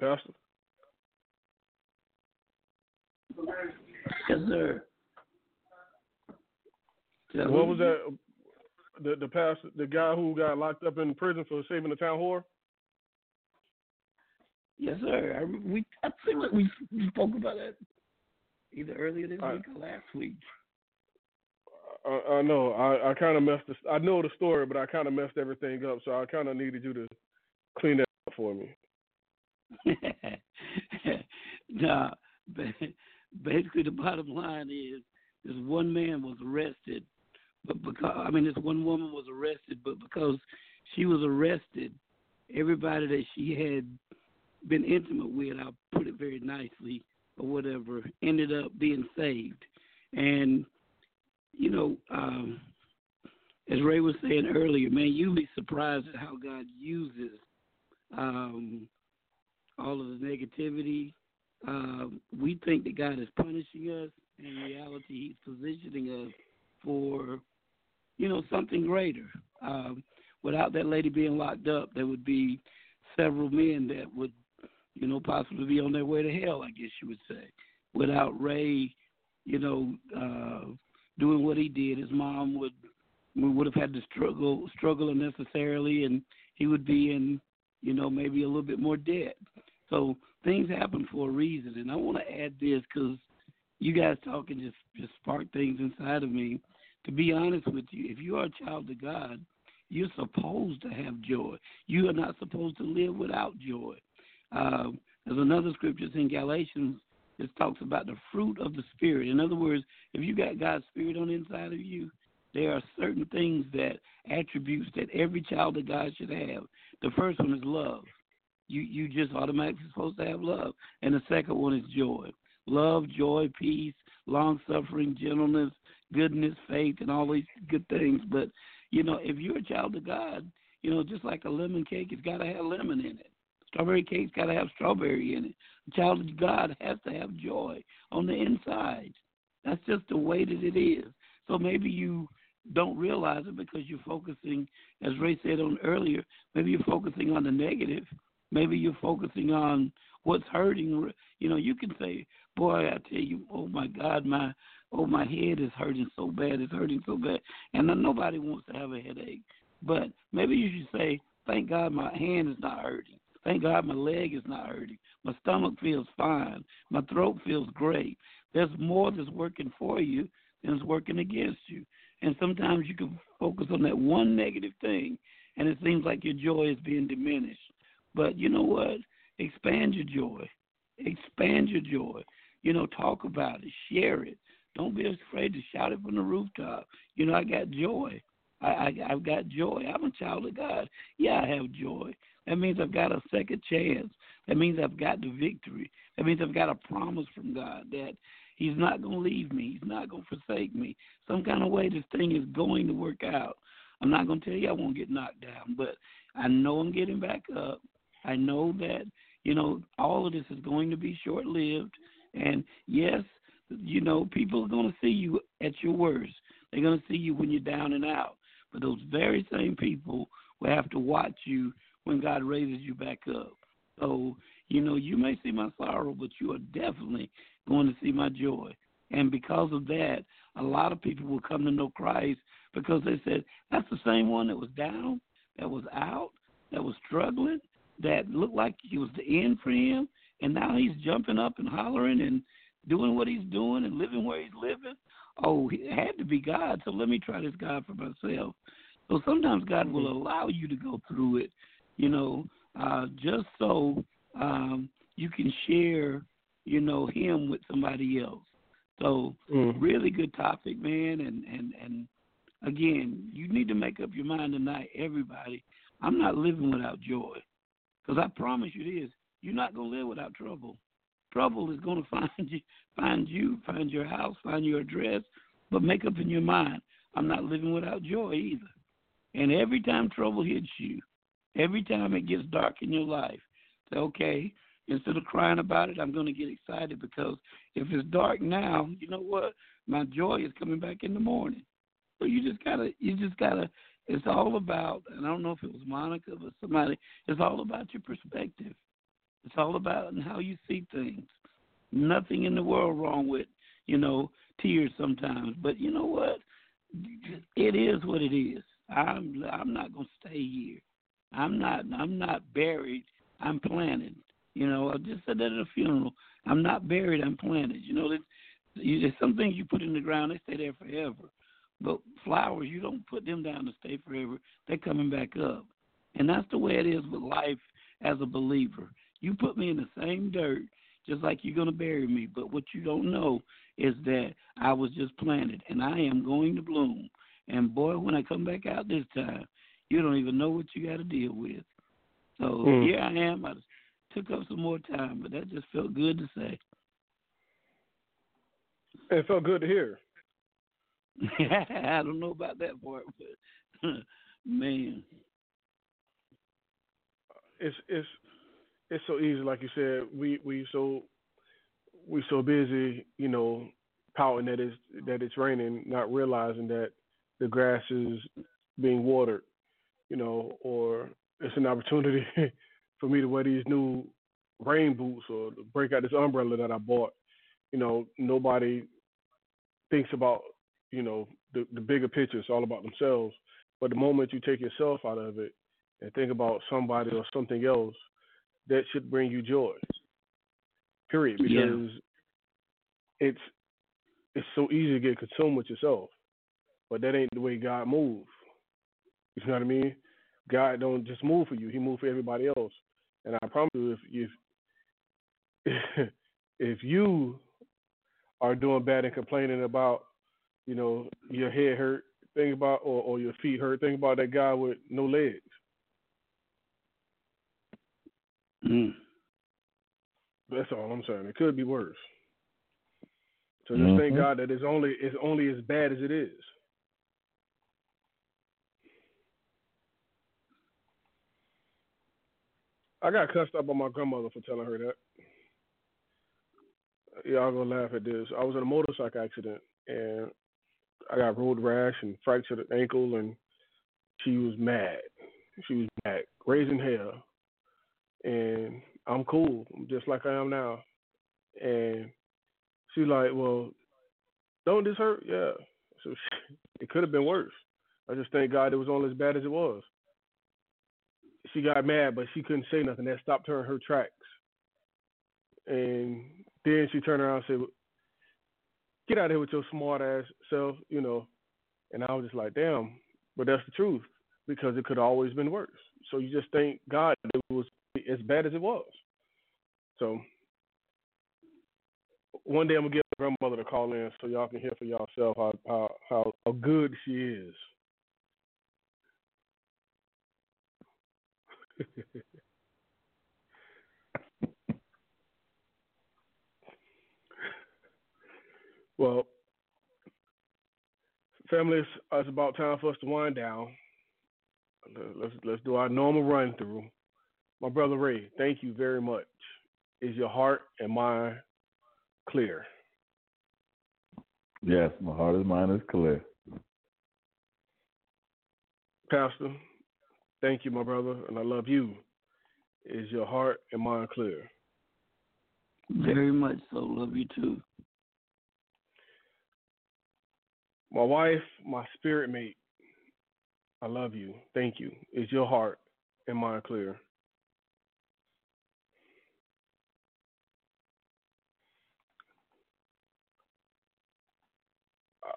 Pastor? Yes, sir. What was that? The the pastor, the guy who got locked up in prison for saving the town whore. Yes, sir. I, we I think like we, spoke about that either earlier this I, week or last week. I, I know. I, I kind of messed. This, I know the story, but I kind of messed everything up. So I kind of needed you to clean that up for me. nah, basically the bottom line is this one man was arrested, but because I mean this one woman was arrested, but because she was arrested, everybody that she had been intimate with, I'll put it very nicely or whatever, ended up being saved. And you know, um, as Ray was saying earlier, man, you'd be surprised at how God uses um, all of the negativity. Um, we think that God is punishing us. In reality, He's positioning us for, you know, something greater. Um, without that lady being locked up, there would be several men that would, you know, possibly be on their way to hell. I guess you would say. Without Ray, you know, uh, doing what he did, his mom would we would have had to struggle struggle unnecessarily, and he would be in, you know, maybe a little bit more debt. So things happen for a reason, and I want to add this because you guys talking just just sparked things inside of me. To be honest with you, if you are a child of God, you're supposed to have joy. You are not supposed to live without joy. Um, there's another scripture in Galatians that talks about the fruit of the Spirit. In other words, if you got God's Spirit on the inside of you, there are certain things that attributes that every child of God should have. The first one is love you you just automatically supposed to have love. And the second one is joy. Love, joy, peace, long suffering, gentleness, goodness, faith, and all these good things. But you know, if you're a child of God, you know, just like a lemon cake, it's got to have lemon in it. Strawberry cake's got to have strawberry in it. A child of God has to have joy on the inside. That's just the way that it is. So maybe you don't realize it because you're focusing, as Ray said on earlier, maybe you're focusing on the negative Maybe you're focusing on what's hurting. You know, you can say, "Boy, I tell you, oh my God, my oh my head is hurting so bad, it's hurting so bad," and nobody wants to have a headache. But maybe you should say, "Thank God, my hand is not hurting. Thank God, my leg is not hurting. My stomach feels fine. My throat feels great. There's more that's working for you than is working against you." And sometimes you can focus on that one negative thing, and it seems like your joy is being diminished. But you know what? Expand your joy. Expand your joy. You know, talk about it, share it. Don't be afraid to shout it from the rooftop. You know, I got joy. I, I I've got joy. I'm a child of God. Yeah, I have joy. That means I've got a second chance. That means I've got the victory. That means I've got a promise from God that He's not going to leave me. He's not going to forsake me. Some kind of way this thing is going to work out. I'm not going to tell you I won't get knocked down, but I know I'm getting back up. I know that, you know, all of this is going to be short lived. And yes, you know, people are going to see you at your worst. They're going to see you when you're down and out. But those very same people will have to watch you when God raises you back up. So, you know, you may see my sorrow, but you are definitely going to see my joy. And because of that, a lot of people will come to know Christ because they said, that's the same one that was down, that was out, that was struggling, that looked like it was the end for him. And now he's jumping up and hollering and doing what he's doing and living where he's living. Oh, it had to be God, so let me try this God for myself. So sometimes God will mm-hmm. allow you to go through it, you know, uh, just so um, you can share, you know, Him with somebody else. So mm. really good topic, man, and and and again, you need to make up your mind tonight, everybody. I'm not living without joy, because I promise you this: you're not gonna live without trouble. Trouble is gonna find you, find you, find your house, find your address. But make up in your mind, I'm not living without joy either. And every time trouble hits you, every time it gets dark in your life, say, okay, instead of crying about it, I'm going to get excited because if it's dark now, you know what? My joy is coming back in the morning. So you just gotta, you just gotta. It's all about, and I don't know if it was Monica or somebody. It's all about your perspective. It's all about how you see things. Nothing in the world wrong with, you know, tears sometimes. But you know what? It is what it is. I'm I'm not gonna stay here. I'm not I'm not buried. I'm planted. You know, I just said that at a funeral. I'm not buried. I'm planted. You know, there's, there's some things you put in the ground, they stay there forever. But flowers, you don't put them down to stay forever. They're coming back up. And that's the way it is with life as a believer. You put me in the same dirt, just like you're going to bury me. But what you don't know is that I was just planted and I am going to bloom. And boy, when I come back out this time, you don't even know what you got to deal with. So mm. here I am. I took up some more time, but that just felt good to say. It felt good to hear. I don't know about that part, but man, it's it's it's so easy, like you said. We we so we so busy, you know, pouting that it's that it's raining, not realizing that the grass is being watered, you know, or it's an opportunity for me to wear these new rain boots or break out this umbrella that I bought. You know, nobody thinks about, you know, the, the bigger picture. It's all about themselves. But the moment you take yourself out of it and think about somebody or something else, that should bring you joy. Period. Because yeah. it's it's so easy to get consumed with yourself. But that ain't the way God moves. You know what I mean? God don't just move for you; He move for everybody else. And I promise you, if if if you are doing bad and complaining about, you know, your head hurt, think about, or, or your feet hurt, think about that guy with no legs. Mm. That's all I'm saying. It could be worse. So just mm-hmm. thank God that it's only it's only as bad as it is. I got cussed up by my grandmother for telling her that. Y'all gonna laugh at this. I was in a motorcycle accident and I got road rash and fractured an ankle, and she was mad. She was mad, raising hell, and I'm cool, just like I am now. And she's like, "Well, don't this hurt?" Yeah. So she, it could have been worse. I just thank God it was only as bad as it was she got mad, but she couldn't say nothing. That stopped her in her tracks. And then she turned around and said, "Get out of here with your smart ass self," you know. And I was just like, "Damn," but that's the truth because it could have always been worse. So you just thank God it was as bad as it was. So one day I'm gonna get my grandmother to call in so y'all can hear for yourself how how how, how good she is. Well, family, it's, uh, it's about time for us to wind down. Let's let's do our normal run through. My brother Ray, thank you very much. Is your heart and mind clear? Yes, my heart and mind is clear. Pastor, thank you, my brother, and I love you. Is your heart and mind clear? Very much so. Love you too. My wife, my spirit mate, I love you. Thank you. Is your heart and mind clear?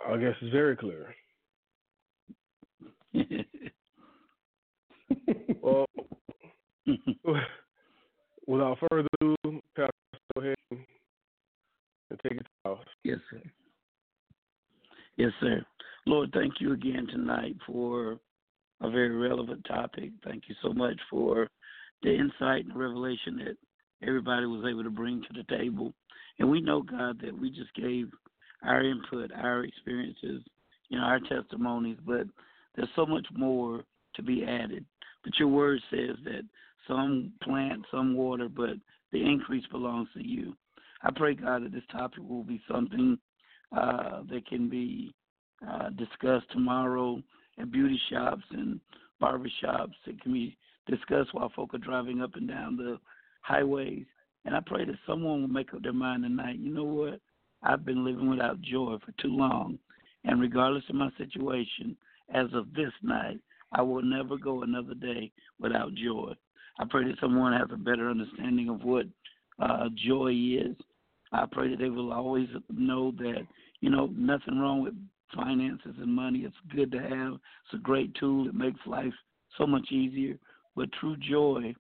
I guess it's very clear. well, without further ado, Pastor, go ahead and take it off. Yes, sir. Yes, sir. Lord, thank you again tonight for a very relevant topic. Thank you so much for the insight and revelation that everybody was able to bring to the table. And we know, God, that we just gave our input, our experiences, you know, our testimonies, but there's so much more to be added. But your word says that some plant, some water, but the increase belongs to you. I pray, God, that this topic will be something uh, that can be uh, discussed tomorrow at beauty shops and barber shops. It can be discussed while folk are driving up and down the highways. And I pray that someone will make up their mind tonight. You know what? I've been living without joy for too long. And regardless of my situation, as of this night, I will never go another day without joy. I pray that someone has a better understanding of what uh, joy is. I pray that they will always know that, you know, nothing wrong with finances and money. It's good to have. It's a great tool. It makes life so much easier. But true joy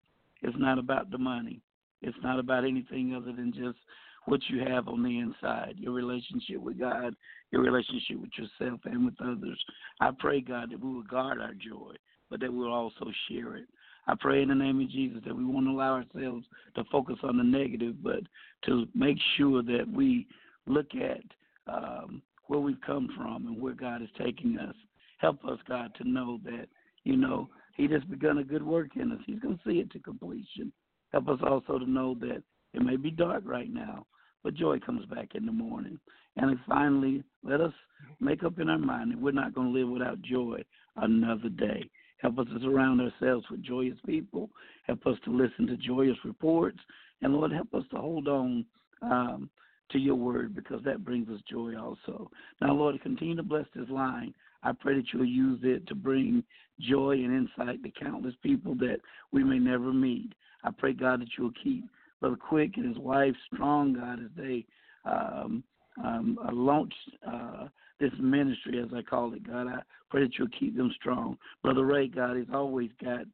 is not about the money. It's not about anything other than just what you have on the inside, your relationship with God, your relationship with yourself and with others. I pray, God, that we will guard our joy, but that we'll also share it. I pray in the name of Jesus that we won't allow ourselves to focus on the negative, but to make sure that we look at um, where we've come from and where God is taking us. Help us, God, to know that, you know, He has begun a good work in us. He's going to see it to completion. Help us also to know that it may be dark right now, but joy comes back in the morning. And finally, let us make up in our mind that we're not going to live without joy another day. Help us to surround ourselves with joyous people. Help us to listen to joyous reports. And Lord, help us to hold on um, to your word because that brings us joy also. Now, Lord, continue to bless this line. I pray that you'll use it to bring joy and insight to countless people that we may never meet. I pray, God, that you'll keep Brother Quick and his wife strong, God, as they um, um, uh, launch uh, this ministry, as I call it, God. I pray that you'll keep them strong. Brother Ray, God, he's always got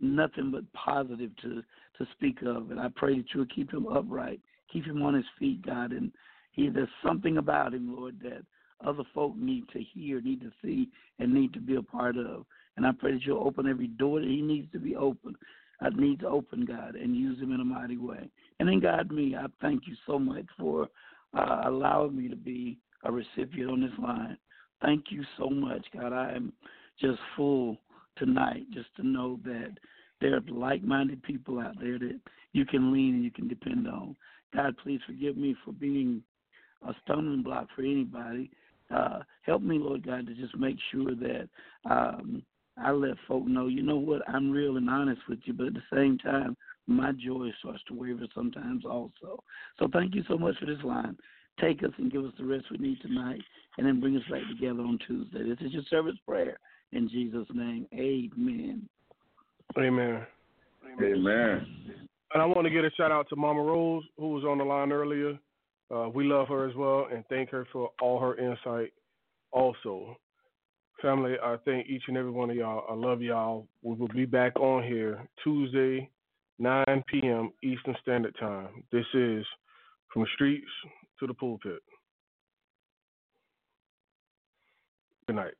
nothing but positive to to speak of, and I pray that you'll keep him upright, keep him on his feet, God. And he there's something about him, Lord, that other folk need to hear, need to see, and need to be a part of. And I pray that you'll open every door that he needs to be open. I need to open, God, and use him in a mighty way. And then, God, me, I thank you so much for uh, allowing me to be a recipient on this line. Thank you so much, God. I am just full tonight just to know that there are like minded people out there that you can lean and you can depend on. God, please forgive me for being a stumbling block for anybody. Uh, help me, Lord God, to just make sure that um, I let folk know, you know what, I'm real and honest with you, but at the same time, my joy starts to waver sometimes also. So thank you so much for this line. Take us and give us the rest we need tonight, and then bring us back together on Tuesday. This is your service prayer. In Jesus' name, amen. Amen. Amen. And I want to get a shout out to Mama Rose, who was on the line earlier. Uh, we love her as well and thank her for all her insight also. Family, I thank each and every one of y'all. I love y'all. We will be back on here Tuesday, 9 p.m. Eastern Standard Time. This is From the Streets to the Pulpit. Good night.